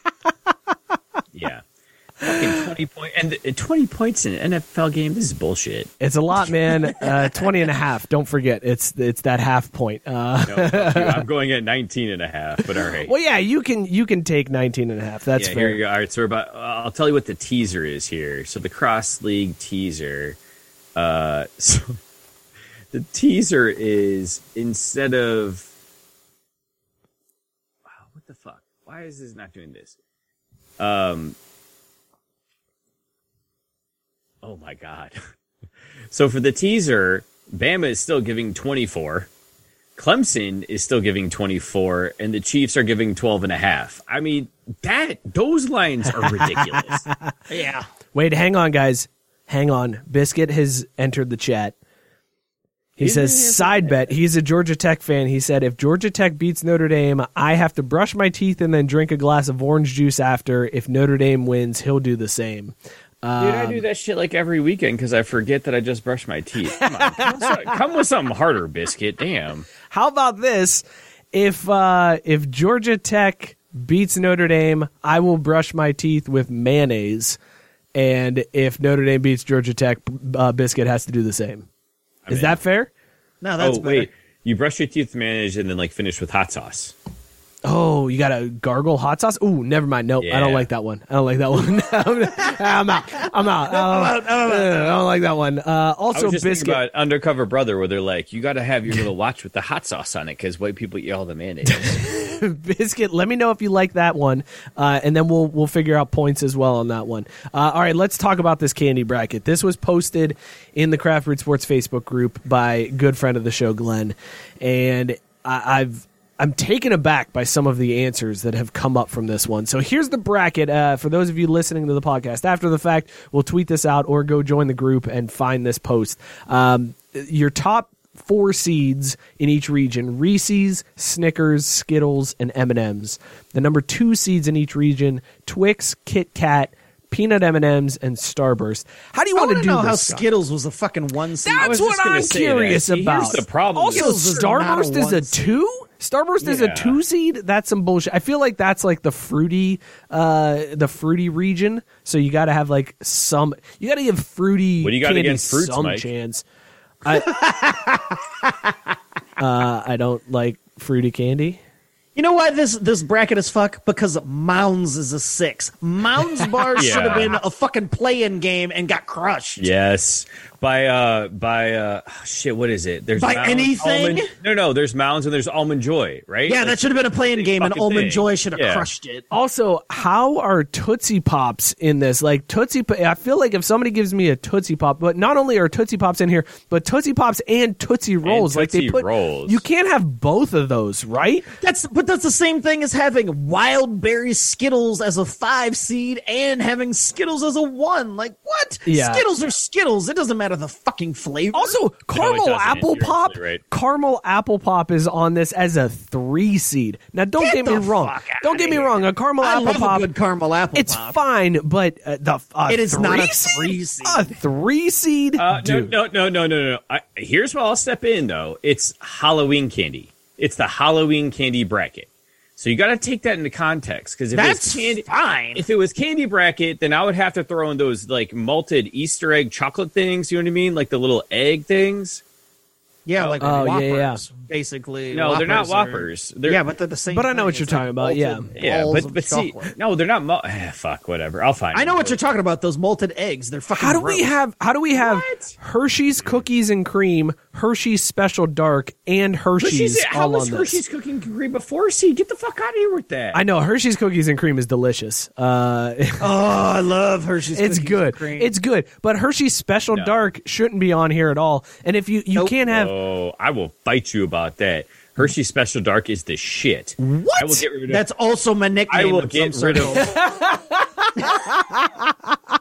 Fucking twenty point and uh, twenty points in an NFL game. This is bullshit. It's a lot, man. Uh, 20 and a half. Don't forget. It's it's that half point. Uh, No. I'm going at 19 and a half. But all right. well, yeah, you can you can take 19 and a half. That's yeah, fair. here you go. All right, so we're about. I'll tell you what the teaser is here. So the cross league teaser. Uh, so the teaser is instead of. Wow, what the fuck? Why is this not doing this? Um. Oh my god. so for the teaser, Bama is still giving 24. Clemson is still giving 24 and the Chiefs are giving 12 and a half. I mean, that those lines are ridiculous. yeah. Wait, hang on, guys. Hang on. Biscuit has entered the chat. He says side bet. He's a Georgia Tech fan. He said if Georgia Tech beats Notre Dame, I have to brush my teeth and then drink a glass of orange juice after. If Notre Dame wins, he'll do the same. Dude, I Um, do that shit like every weekend because I forget that I just brushed my teeth. Come on, come with come with something harder, biscuit. Damn. How about this? If uh, if Georgia Tech beats Notre Dame, I will brush my teeth with mayonnaise. And if Notre Dame beats Georgia Tech, uh, Biscuit has to do the same. Is that fair? No, that's oh better. wait, you brush your teeth with mayonnaise and then like finish with hot sauce. Oh, you got to gargle hot sauce? Ooh, never mind. Nope, I don't like that one. I don't like that one. I'm out. I'm out. I don't like that one. Uh, also, biscuit. about Undercover Brother, where they're like, you got to have your little watch with the hot sauce on it because white people eat all the mayonnaise. biscuit. Let me know if you like that one, uh, and then we'll we'll figure out points as well on that one. Uh, all right, let's talk about this candy bracket. This was posted in the Craft Brew Sports Facebook group by good friend of the show, Glenn, and I, I've. I'm taken aback by some of the answers that have come up from this one. So here's the bracket. Uh, for those of you listening to the podcast after the fact, we'll tweet this out or go join the group and find this post. Um, your top four seeds in each region reese's snickers skittles and m&ms the number two seeds in each region twix kit kat peanut m&ms and starburst how do you want to want to do know how this Scott? Skittles was a fucking one seed. I that's was what i'm say that. curious here's about the problem. also Skittles is a starburst is a one seed. two Starburst is a two seed. That's some bullshit. I feel like that's like the fruity, uh, the fruity region. So you got to have like some. You got to give fruity. What do you got candy against fruits, some Mike? chance. I, uh, I don't like fruity candy. You know why this this bracket is fuck? Because Mounds is a six. Mounds bars Yeah. should have been a fucking play-in game and got crushed. yes, by uh, by uh, oh, shit. What is it? There's By Mounds, anything? Almond, no, no. There's mounds and there's almond joy, right? Yeah, Like, that should have been a play-in game, and Almond thing. Joy should have Yeah. crushed it. Also, how are Tootsie Pops in this? Like Tootsie, Po- I feel like if somebody gives me a Tootsie Pop, but not only are Tootsie Pops in here, but Tootsie Pops and Tootsie Rolls, like they Tootsie put, Rolls. you can't have both of those, right? That's but that's the same thing as having Wild Berry Skittles as a five seed and having Skittles as a one. Like what? Yeah. Skittles are Skittles. It doesn't matter the fucking flavor. Also, caramel doesn't. apple pop, right. caramel apple pop is on this as a three seed. Now, don't Get get, me wrong. Don't get me wrong. A caramel I apple love pop, a good caramel apple it's pop. fine, but uh, the a It is not a three three seed? seed. A three seed, Uh, no, no, no, no, no, no. I, here's where I'll step in though. It's Halloween candy. It's the Halloween candy bracket. So you got to take that into context because if That's it's candy, fine. if it was candy bracket, then I would have to throw in those like malted Easter egg chocolate things. You know what I mean? Like the little egg things. Yeah, like Oh, yeah, Whoppers, yeah. basically. No, they're not Whoppers are- They're, yeah, but they're the same. But I know thing. what you're It's like talking about, yeah. yeah, but but see, chocolate. no, they're not. Mul- eh, fuck, whatever. I'll find. I know them. what you're talking about. Those malted eggs. They're fucking. How do we have? How do we have What? Hershey's cookies and cream, Hershey's Special Dark, and Hershey's, Hershey's? How all was on Hershey's this? cooking cream before? See, get the fuck out of here with that. I know Hershey's cookies and cream is delicious. Uh, Oh, I love Hershey's. it's cookies good. and cream. It's good. But Hershey's Special Dark shouldn't be on here at all. And if you you Nope. can't have Oh, I will fight you about that. Hershey Special Dark is the shit. What? I will get rid of That's also my nickname. I will in get some rid of.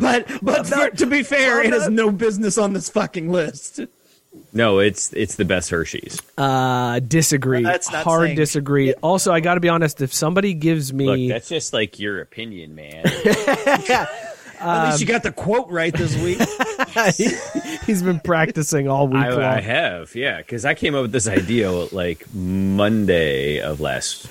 but but for- to be fair, it has no business on this fucking list. No, it's it's the best Hershey's. uh, disagree. Well, that's not Hard saying- disagree. Also, I got to be honest. If somebody gives Look, me, that's just like your opinion, man. At least you got the quote right this week. he's been practicing all week long. I, I have, yeah, because I came up with this idea like Monday of last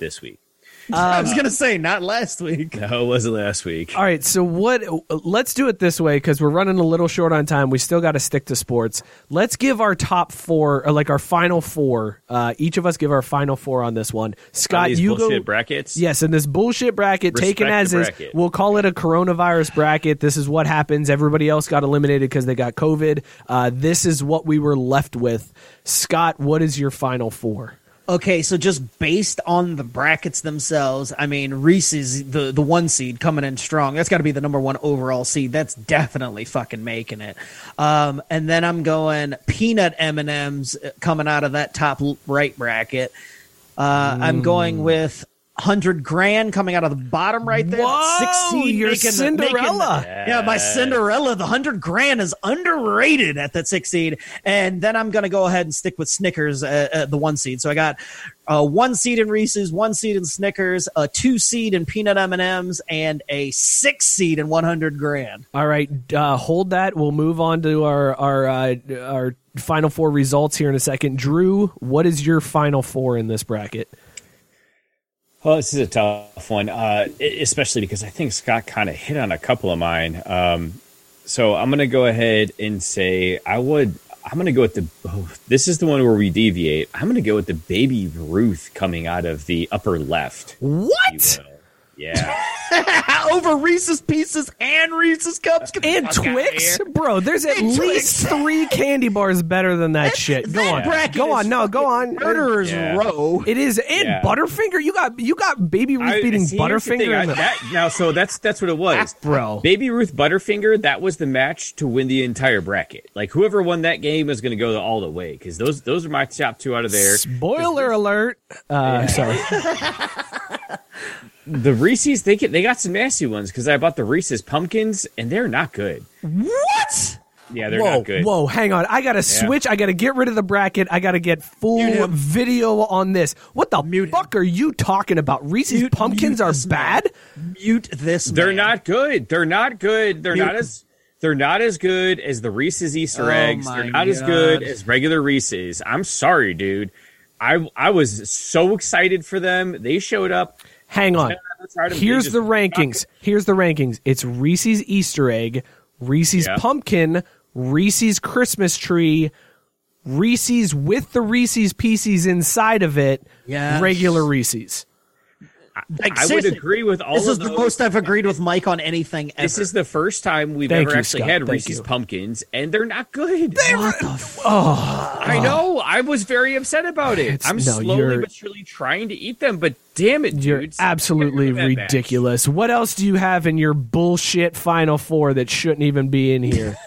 this week. I was gonna say not last week. No, it wasn't last week. All right, so what? Let's do it this way because we're running a little short on time. We still got to stick to sports. Let's give our top four, or like our final four. Uh, each of us give our final four on this one. Scott, these you bullshit go. brackets. Yes, in this bullshit bracket, Respect taken the as is, we'll call it a coronavirus bracket. This is what happens. Everybody else got eliminated because they got COVID. Uh, this is what we were left with. Scott, what is your final four? Okay, so just based on the brackets themselves, I mean Reese's the the one seed coming in strong. That's got to be the number one overall seed. That's definitely fucking making it. Um, and then I'm going peanut M and M's coming out of that top right bracket. Uh, I'm going with hundred grand coming out of the bottom right there. Whoa, That's seed your making the- Cinderella. making the- yeah, my Cinderella. The hundred grand is underrated at that six seed. And then I'm going to go ahead and stick with Snickers at, at the one seed. So I got uh, one seed in Reese's, one seed in Snickers, a two seed in peanut M and M's, and a six seed in 100 grand. All right, uh, hold that. We'll move on to our our uh, our final four results here in a second. Drew, what is your final four in this bracket? Well, this is a tough one, uh, especially because I think Scott kind of hit on a couple of mine. Um, so I'm going to go ahead and say I would. I'm going to go with the. Oh, this is the one where we deviate. I'm going to go with the baby Ruth coming out of the upper left. What? Yeah. Over Reese's Pieces and Reese's Cups. And Twix, bro. There's at And least Twix. three candy bars better than that shit. Go on, bracket go is on. No, go on. Murderer's Yeah. Row. It is and Yeah. Butterfinger. You got you got Baby Ruth I- beating see, here's the thing, Butterfinger. I- in the- that- now, so that's that's what it was, Bro. Baby Ruth Butterfinger. That was the match to win the entire bracket. Like whoever won that game was going to go all the way because those those are my top two out of there. Spoiler alert. Uh, Sorry. The Reese's they get they got some nasty ones because I bought the Reese's pumpkins and they're not good. What? Yeah, they're whoa, not good. whoa, hang on. I gotta switch. I gotta get rid of the bracket. I gotta get full Mute video on this. What the Mute him. fuck are you talking about? Reese's Mute- pumpkins mute are this man. bad. Mute this. They're man. not good. They're not good. They're You- not as they're not as good as the Reese's Easter Oh eggs. They're not as good as regular Reese's. I'm sorry, dude. I I was so excited for them. They showed up. Hang on. That's hard to- they Here's the rankings. Here's the rankings. It's Reese's Easter egg, Reese's Yeah. pumpkin, Reese's Christmas tree, Reese's with the Reese's pieces inside of it, Yes. regular Reese's. Like, I would agree with all This of is the most I've agreed with Mike on anything ever. This is the first time we've Thank ever you, actually Scott. had Thank Reese's you. pumpkins, and they're not good. what the f- oh. I know. I was very upset about it. It's- I'm no, slowly you're- but surely trying to eat them, but damn it, You're dude. absolutely Get rid of that batch. ridiculous. What else do you have in your bullshit final four that shouldn't even be in here?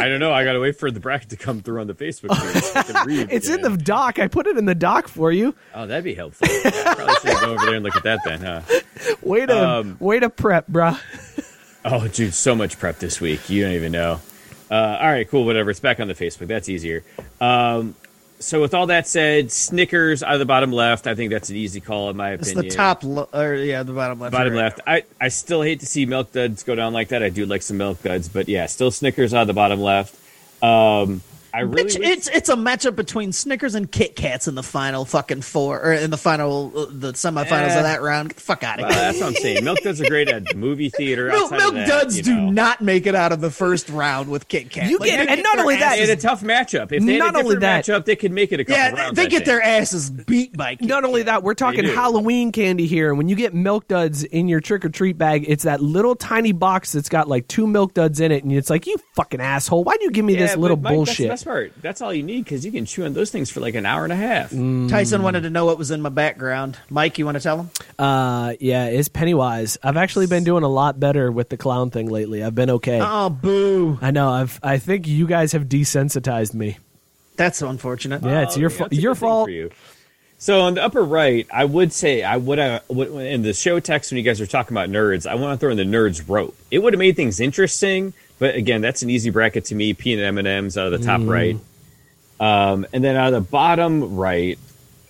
I don't know. I got to wait for the bracket to come through on the Facebook page. so I can read it's in again. the doc. I put it in the doc for you. Oh, that'd be helpful. I probably should go over there and look at that then, huh? Way to Um, way to prep, bruh. Oh, dude, so much prep this week. You don't even know. Uh, all right, cool, whatever. It's back on the Facebook. That's easier. Um, so, with all that said, Snickers out of the bottom left. I think that's an easy call in my It's opinion. the top, lo- or yeah, the bottom left. bottom You're left. I, I still hate to see milk duds go down like that. I do like some milk duds, but yeah, still Snickers out of the bottom left. Um, I really Bitch, wish- it's it's a matchup between Snickers and Kit Kats in the final fucking four, or in the final, uh, the semifinals Eh. of that round. Get the fuck out of Well, here. that's what I'm saying. Milk duds are great at the movie theater. Milk, milk that, duds you do know. not make it out of the first round with Kit Kat. You Like, get- and not only that- They had a tough matchup. If they Not had a only that- matchup, they could make it a couple yeah, rounds. they get their asses beat by. Kit Not only that, we're talking. Halloween candy here. And when you get milk duds in your trick or treat bag, it's that little tiny box that's got like two milk duds in it, and it's like, you fucking asshole! Why'd you give me this little Mike, bullshit? That's best part. That's all you need because you can chew on those things for like an hour and a half. Mm. Tyson wanted to know what was in my background. Mike, you want to tell him? Uh, yeah, it's Pennywise. I've actually been doing a lot better with the clown thing lately. I've been okay. Oh, boo! I know. I've. I think you guys have desensitized me. That's unfortunate. Yeah, it's Oh, your yeah, fa- that's a your good thing fault. for you. So on the upper right, I would say I would uh, would- in the show text when you guys were talking about nerds, I want to throw in the nerds rope. It would have made things interesting, but again, that's an easy bracket to me. Peanut M and M's out of the top Mm. right, um, and then out of the bottom right.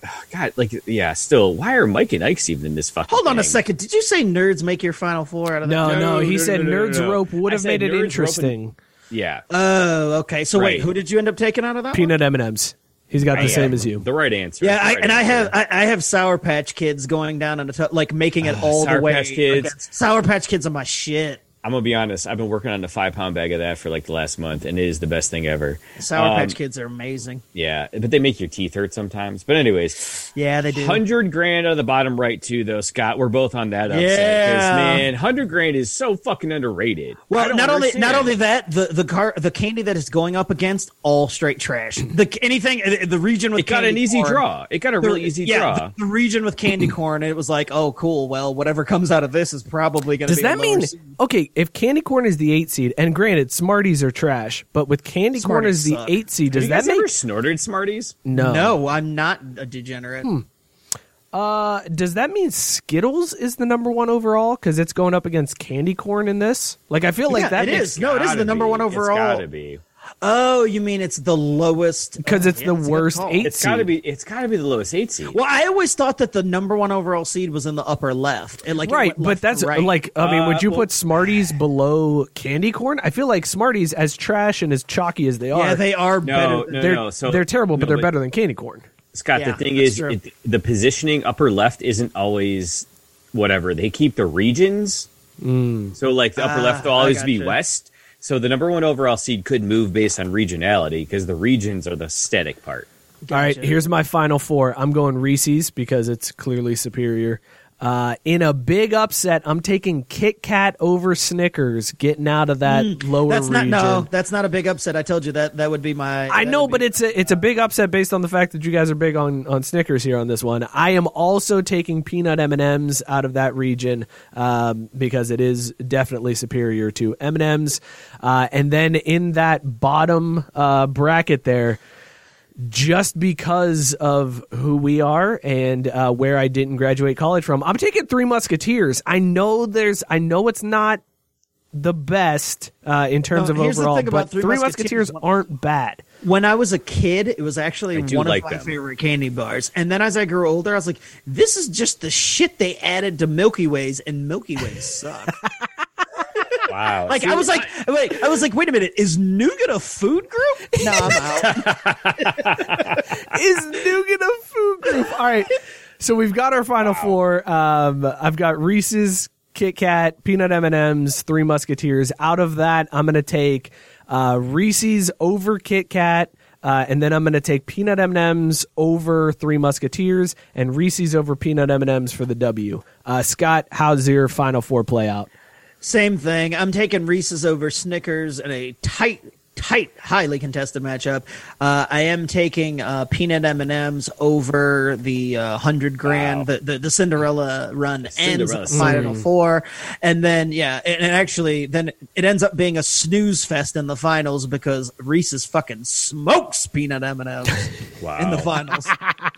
God, like yeah, still, why are Mike and Ike's even in this fucking? Hold on a second. Did you say nerds make your final four out of No, that? no, He no, said no, no, Nerds no. Rope would have made it Nerds and- interesting. Yeah, Oh, okay. So Right. wait, who did you end up taking out of that? Peanut M and M's. He's got the Yeah, same as you. The right answer. Yeah, The I, right and I have I, I have Sour Patch Kids going down in a t- like making it all Sour the way. Patch Kids. against- Sour Patch Kids are my shit. I'm gonna be honest. I've been working on a five pound bag of that for like the last month, and it is the best thing ever. Sour Um, Patch Kids are amazing. Yeah, but they make your teeth hurt sometimes. But anyways, Yeah, they do. hundred grand on the bottom right too, though. Scott, we're both on that upset. 'cause, Yeah. man, hundred grand is so fucking underrated. Well, don't not only not only that, the the car the candy that it's going up against all straight trash. The anything the region with it got candy an easy corn- draw. It got a the- really easy yeah, draw. The, the region with candy corn. It was like, oh, cool. Well, whatever comes out of this is probably going to. Does be that a mean seed. okay? If candy corn is the eight seed, and granted, Smarties are trash, but with candy corn Smarties as the suck. eight seed, Have does you that guys make ever snorted Smarties? no? No, I'm not a degenerate. Uh, does that mean Skittles is the number one overall because it's going up against candy corn in this? Like, I feel like Yeah, that it makes is. No, it is Gotta the number be. one overall. It's gotta be. Oh, you mean it's the lowest? because oh, it's yeah, the that's a good worst call. eight It's gotta be. It's gotta be the lowest eight seed. Well, I always thought that the number one overall seed was in the upper left, and like right, went but that's right. like I mean, would Uh, you well- put Smarties below candy corn? I feel like Smarties, as trash and as chalky as they are, yeah, they are No, better. no, they're no. So they're terrible, but they're better than candy corn. Scott, Yeah, the thing is, it, the positioning upper left isn't always whatever. They keep the regions. So, like, the upper Ah, left will always be gotcha. west. So, the number one overall seed could move based on regionality because the regions are the static part. All right, here's my final four. I'm going Reese's because it's clearly superior. Uh, in a big upset, I'm taking Kit Kat over Snickers, getting out of that lower Mm, That's not region. no. That's not a big upset. I told you that that would be my. I know, but it's a it's a big upset based on the fact that you guys are big on, on Snickers here on this one. I am also taking peanut M and M's out of that region um, because it is definitely superior to M and M's. Uh, and then in that bottom uh, bracket there, just because of who we are and uh, where I didn't graduate college from, I'm taking Three Musketeers. I know there's, I know it's not the best uh, in terms No, of here's the overall, thing about but Three Three Musketeers- Musketeers aren't bad. when I was a kid, it was actually one like of my them. favorite candy bars. And then as I grew older, I was like, this is just the shit they added to Milky Ways, and Milky Ways suck. Wow. like I was like, wait, I was like, wait a minute, is nougat a food group? No, I'm out. is nougat a food group? All right. So we've got our final four. Um, I've got Reese's, Kit Kat, Peanut M and M's, Three Musketeers. Out of that, I'm going to take uh, Reese's over Kit Kat. Uh, and then I'm going to take peanut M&Ms over Three Musketeers and Reese's over peanut M&Ms for the W. Uh, Scott, how's your final four play out? Same thing. I'm taking Reese's over Snickers in a tight, tight, highly contested matchup. Uh, I am taking uh, peanut M and M's over the uh, hundred grand, the, the the Cinderella run ends Cinderella at the final Mm. four, and then yeah, and, and actually then it ends up being a snooze fest in the finals because Reese's fucking smokes peanut M and M's in the finals.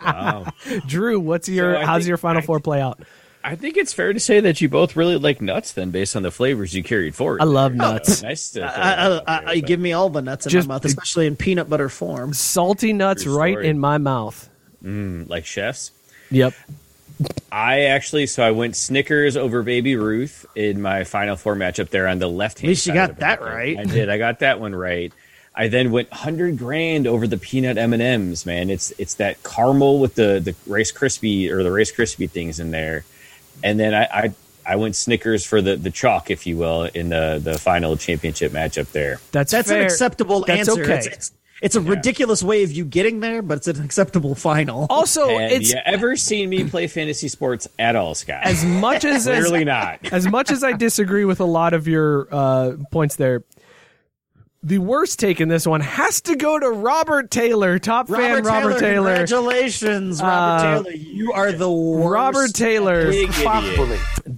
wow. Drew, what's your So how's think- your final I- four play out? I think it's fair to say that you both really like nuts then based on the flavors you carried forward. I love there. nuts. nice to I, I, I, I give me all the nuts in Just- my mouth, especially in peanut butter form. Salty nuts right in my mouth. Mm, like chefs. Yep. I actually, so I went Snickers over Baby Ruth in my final four matchup there on the left hand. At least you got that right. I did. I got that one right. I then went hundred grand over the peanut M and M's. Man, it's it's that caramel with the the Rice Krispie or the Rice Krispie things in there, and then I. I I went Snickers for the, the chalk, if you will, in the, the final championship matchup there. That's That's fair. an acceptable That's answer. okay. It's, it's, it's a ridiculous way of you getting there, but it's an acceptable final. also, Have it's you ever seen me play fantasy sports at all, Scott? as much as as, Clearly not. as much as I disagree with a lot of your uh, points there. The worst take in this one has to go to Robert Taylor, top fan Robert Taylor. Congratulations, Robert Uh, Taylor. You are the worst. Robert Taylor. Big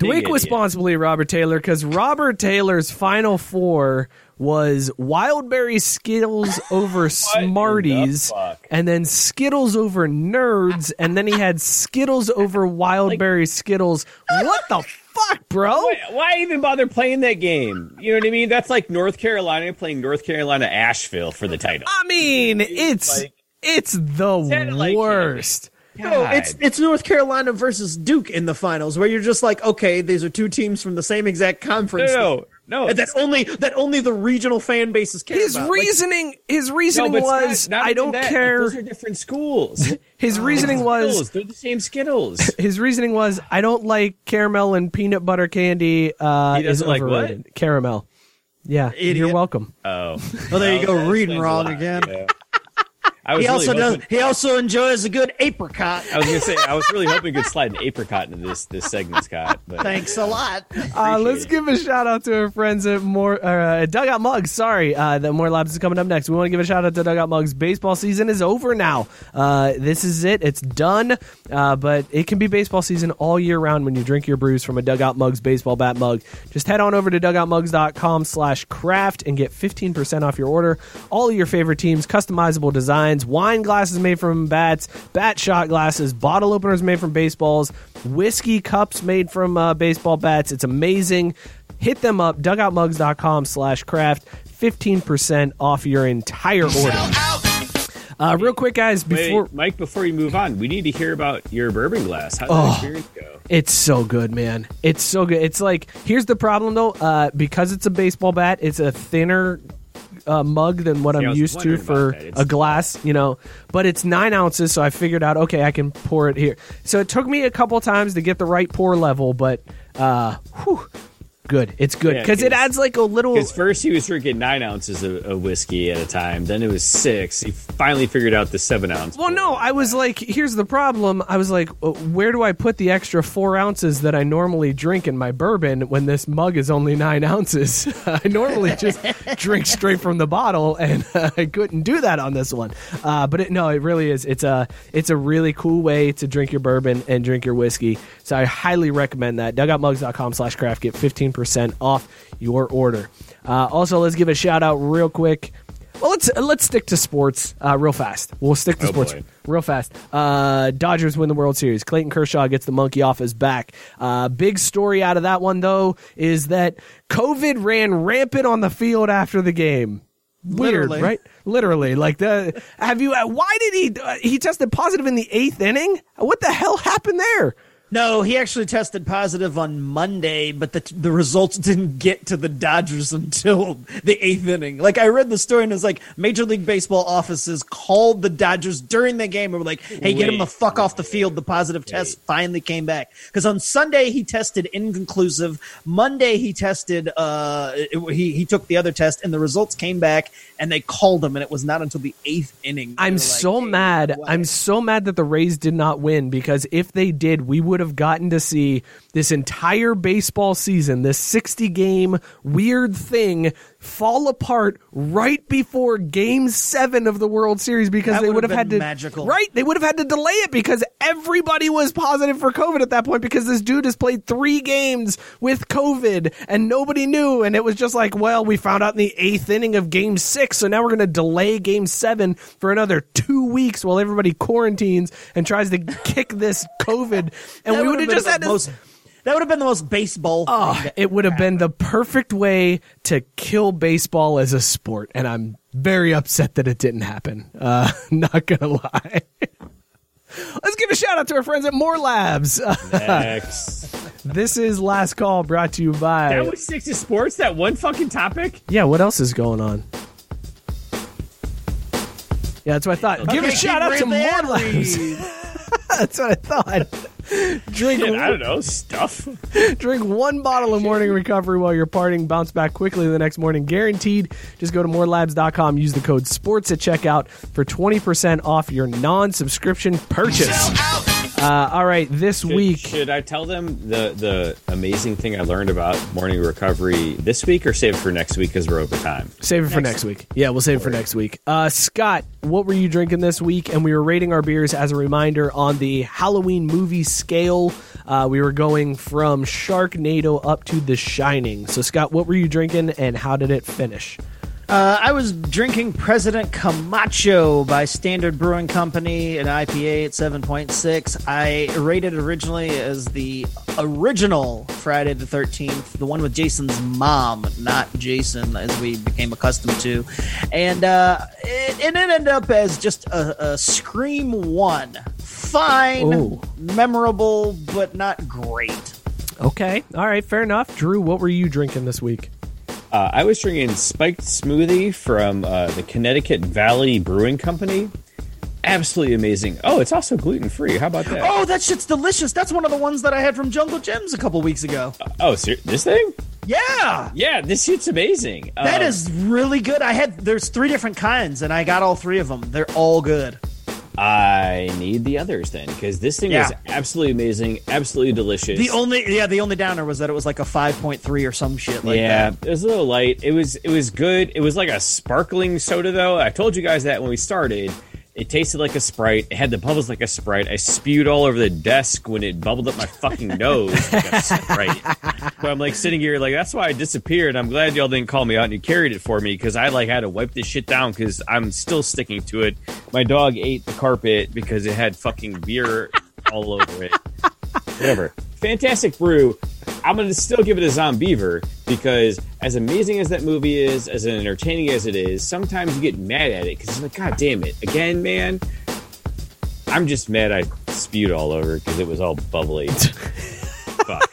idiot. Responsibly, Robert Taylor, because Robert Taylor's final four was Wildberry Skittles over in the Smarties, and then Skittles over Nerds, and then he had Skittles over Wildberry Skittles. What the fuck, bro? Why, why even bother playing that game? You know what I mean? That's like North Carolina playing North Carolina Asheville for the title. I mean, it's Like- it's the Said it like, worst. No, it's it's North Carolina versus Duke in the finals, where you're just like, okay, these are two teams from the same exact conference. No, no, no. And that only that only the regional fan bases care His about. Like, reasoning, his No, reasoning but Scott, was, not I don't that. care. Those are different schools. His reasoning was, Skittles, they're the same Skittles. his reasoning was, I don't like caramel and peanut butter candy. Uh, He doesn't like what? Caramel. Yeah, Idiot. you're welcome. Oh, oh, there you go, that reading wrong again. Yeah. I was He really also does. He also enjoys a good apricot. I was gonna say I was really hoping we could slide an apricot into this this segment, Scott. But Thanks a lot. Uh, let's it. give a shout out to our friends at More uh, Dugout Mugs. Sorry, uh, that More Labs is coming up next. We want to give a shout out to Dugout Mugs. Baseball season is over now. Uh, this is it. It's done. Uh, but it can be baseball season all year round when you drink your brews from a Dugout Mugs baseball bat mug. Just head on over to dugoutmugs.com slash craft and get 15% off your order. All of your favorite teams, customizable designs, designs, wine glasses made from bats, bat shot glasses, bottle openers made from baseballs, whiskey cups made from uh, baseball bats. It's amazing. Hit them up, dugoutmugs.com slash craft, 15% off your entire order. Uh, real quick, guys, before Wait, Mike, before you move on, we need to hear about your bourbon glass. How did Oh. that experience go? It's so good, man. It's so good. It's like here's the problem though, uh, because it's a baseball bat, it's a thinner uh, mug than what I'm used to for a glass, you know. But it's nine ounces, so I figured out okay, I can pour it here. So it took me a couple times to get the right pour level, but uh, whew, good. It's good Yeah, because it 'cause- adds like a little. Because first he was drinking nine ounces of, of whiskey at a time, then it was six. He finally figured out the seven ounce. Well, no, I was like, here's the problem. I was like, uh, where do I put the extra four ounces that I normally drink in my bourbon when this mug is only nine ounces? I normally just drink straight from the bottle, and I couldn't do that on this one. Uh, but it, no, it really is. It's a it's a really cool way to drink your bourbon and drink your whiskey. So I highly recommend that. Dugoutmugs.com slash craft get 15% off your order. Uh, also, let's give a shout out real quick. Well, let's let's stick to sports uh, real fast. We'll stick to Oh, sports boy. real fast. Uh, Dodgers win the World Series. Clayton Kershaw gets the monkey off his back. Uh, big story out of that one though is that COVID ran rampant on the field after the game. Weird, Literally. right? Literally, like the. Have you? Uh, why did he? Uh, he tested positive in the eighth inning. What the hell happened there? No, he actually tested positive on Monday, but the the results didn't get to the Dodgers until the eighth inning. Like I read the story and it was like Major League Baseball offices called the Dodgers during the game and were like, "Hey, get him the Wait. fuck off the field." The positive test finally came back because on Sunday he tested inconclusive. Monday he tested. Uh, it- he he took the other test and the results came back and they called him and it was not until the eighth inning. I'm like, so "Hey, mad. what?" I'm so mad that the Rays did not win because if they did, we would have gotten to see this entire baseball season, this 60 game weird thing fall apart right before game 7 of the World Series because That they would have had to magical. Right, they would have had to delay it because everybody was positive for COVID at that point because this dude has played 3 games with COVID and nobody knew and it was just like, well, we found out in the 8th inning of game 6, so now we're going to delay game 7 for another 2 weeks while everybody quarantines and tries to kick this COVID and we would have just had to most, That would have been the most baseball. Oh, thing it would have ever been the perfect way to kill baseball as a sport, and I'm very upset that it didn't happen. Uh, not gonna lie. Let's give a shout out to our friends at More Labs. Next. this is Last Call, brought to you by. that was six to sports. That one fucking topic. yeah, what else is going on? Yeah, that's what I thought. give a shout out to More Labs. read. that's what I thought. Drink Shit, I don't know stuff. Drink one bottle of morning recovery while you're partying. Bounce back quickly the next morning. Guaranteed. Just go to morelabs.com. Use the code SPORTS at checkout for 20% off your non subscription purchase. Uh, all right, this Should, week. should I tell them the the amazing thing I learned about morning recovery this week, or save it for next week because we're over time? Save it for next week. Yeah, we'll save it for next week. Uh, Scott, what were you drinking this week? And we were rating our beers as a reminder on the Halloween movie scale. Uh, we were going from Sharknado up to The Shining. So, Scott, what were you drinking and how did it finish? Uh, I was drinking President Camacho by Standard Brewing Company, an IPA at 7.6. I rated originally as the original Friday the 13th, the one with Jason's mom, not Jason, as we became accustomed to. And uh, it, it ended up as just a, a Scream 1. Fine, Ooh. memorable, but not great. Okay. All right. Fair enough. Drew, what were you drinking this week? Uh, I was drinking spiked smoothie from uh, the Connecticut Valley Brewing Company. Absolutely amazing. Oh, it's also gluten free. How about that? Oh, that shit's delicious. That's one of the ones that I had from Jungle Jim's a couple weeks ago. Oh, ser- this thing? Yeah. Yeah, this shit's amazing. That Um, is really good. I had there's three different kinds, and I got all three of them. They're all good. I need the others then because this thing Yeah. was absolutely amazing, absolutely delicious. The only yeah, the only downer was that it was like a five point three or some shit like yeah, that. it was a little light. It was it was good. It was like a sparkling soda though. I told you guys that when we started, It tasted like a Sprite. It had the bubbles like a Sprite. I spewed all over the desk when it bubbled up my fucking nose like a Sprite. So I'm like sitting here, like that's why I disappeared. I'm glad y'all didn't call me out and you carried it for me because I like had to wipe this shit down because I'm still sticking to it. My dog ate the carpet because it had fucking beer all over it. Whatever. Fantastic brew. I'm gonna still give it a Zombeaver because as amazing as that movie is, as entertaining as it is, sometimes you get mad at it because you're like, God damn it, again, man. I'm just mad I spewed all over because it was all bubbly. Fuck.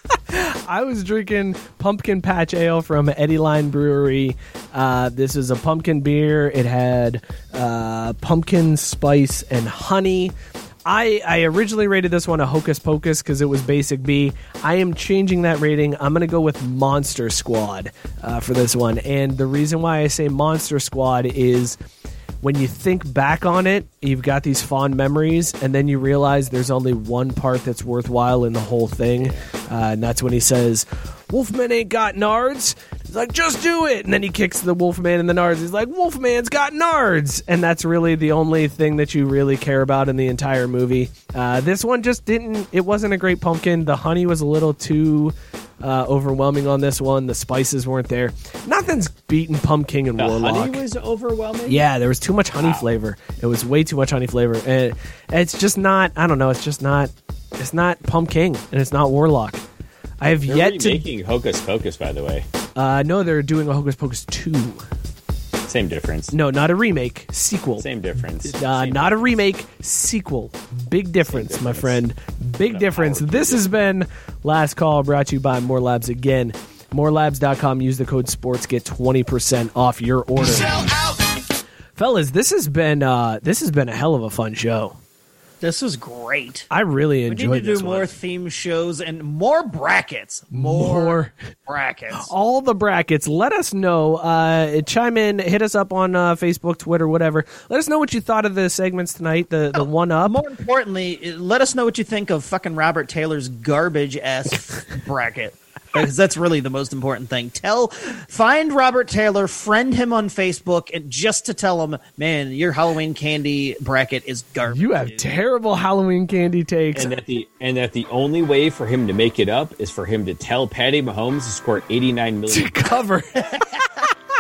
I was drinking pumpkin patch ale from Eddyline Brewery. Uh, this is a pumpkin beer. It had uh, pumpkin spice and honey. I, I originally rated this one a hocus pocus because it was basic B. I am changing that rating. I'm going to go with Monster Squad uh, for this one. And the reason why I say Monster Squad is when you think back on it, you've got these fond memories, and then you realize there's only one part that's worthwhile in the whole thing. Uh, and that's when he says, Wolfman ain't got nards. He's like, just do it. And then he kicks the Wolfman in the nards. He's like, Wolfman's got nards. And that's really the only thing that you really care about in the entire movie. Uh, this one just didn't, it wasn't a great pumpkin. The honey was a little too. Uh, overwhelming on this one. The spices weren't there. Nothing's beating Pumking and The Warlock. honey was overwhelming. Yeah, there was too much honey flavor. It was way too much honey flavor, and it's just not. I don't know. It's just not. It's not Pumking, and it's not Warlock. I have They're yet to. remaking Hocus Pocus, by the way. Uh, no, they're doing a Hocus Pocus two. Same difference. No, not a remake. Sequel. Same difference. Uh, Same not a remake. Sequel. Big difference, my friend. Big difference. This has been Last Call brought to you by More Labs again. MoreLabs.com. Use the code SPORTS. Get 20% off your order. Fellas, this has been uh, this has been a hell of a fun show. This was great. I really enjoyed. It. We need to do more one. theme shows and more brackets. More, More. brackets. all the brackets. Let us know. Uh, chime in. Hit us up on uh, Facebook, Twitter, whatever. Let us know what you thought of the segments tonight. The the one up. More importantly, let us know what you think of fucking Robert Taylor's garbage ass bracket. Because that's really the most important thing. Tell, find Robert Taylor, friend him on Facebook, and just to tell him, man, your Halloween candy bracket is garbage. You have dude." terrible Halloween candy takes. And that the and that the only way for him to make it up is for him to tell Patty Mahomes to score 89 million. to cover.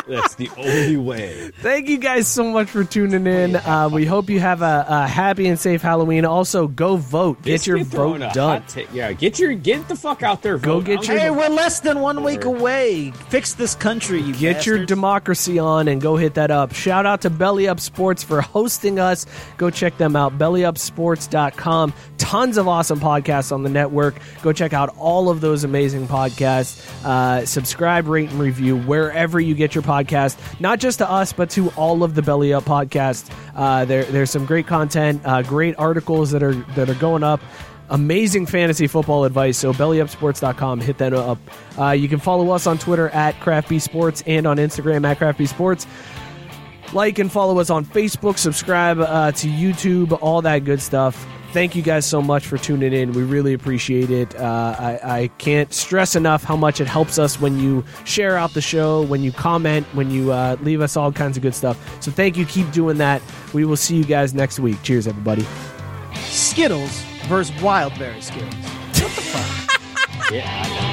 That's the only way. Thank you guys so much for tuning in. Uh, we hope you have a, a happy and safe Halloween. Also, go vote. Get This your vote done. hot ta- yeah, get your get the fuck out there. Go get I'm your- Hey, we're less than one week away. Fix this country, you Get your democracy on and go hit that up. Shout out to Belly Up Sports for hosting us. Go check them out, bellyupsports.com. Tons of awesome podcasts on the network. Go check out all of those amazing podcasts. Uh, subscribe, rate, and review wherever you get your podcast. Podcast, not just to us, but to all of the Belly Up podcasts. Uh, there, there's some great content, uh, great articles that are that are going up amazing fantasy football advice. So bellyupsports.com, hit that up. Uh, you can follow us on Twitter at Crafty Sports and on Instagram at Crafty Sports. Like and follow us on Facebook. Subscribe uh, to YouTube. All that good stuff. Thank you guys so much for tuning in. We really appreciate it. Uh, I, I can't stress enough how much it helps us when you share out the show, when you comment, when you uh, leave us all kinds of good stuff. So thank you. Keep doing that. We will see you guys next week. Cheers, everybody. Skittles versus Wildberry Skittles. What the fuck? Yeah.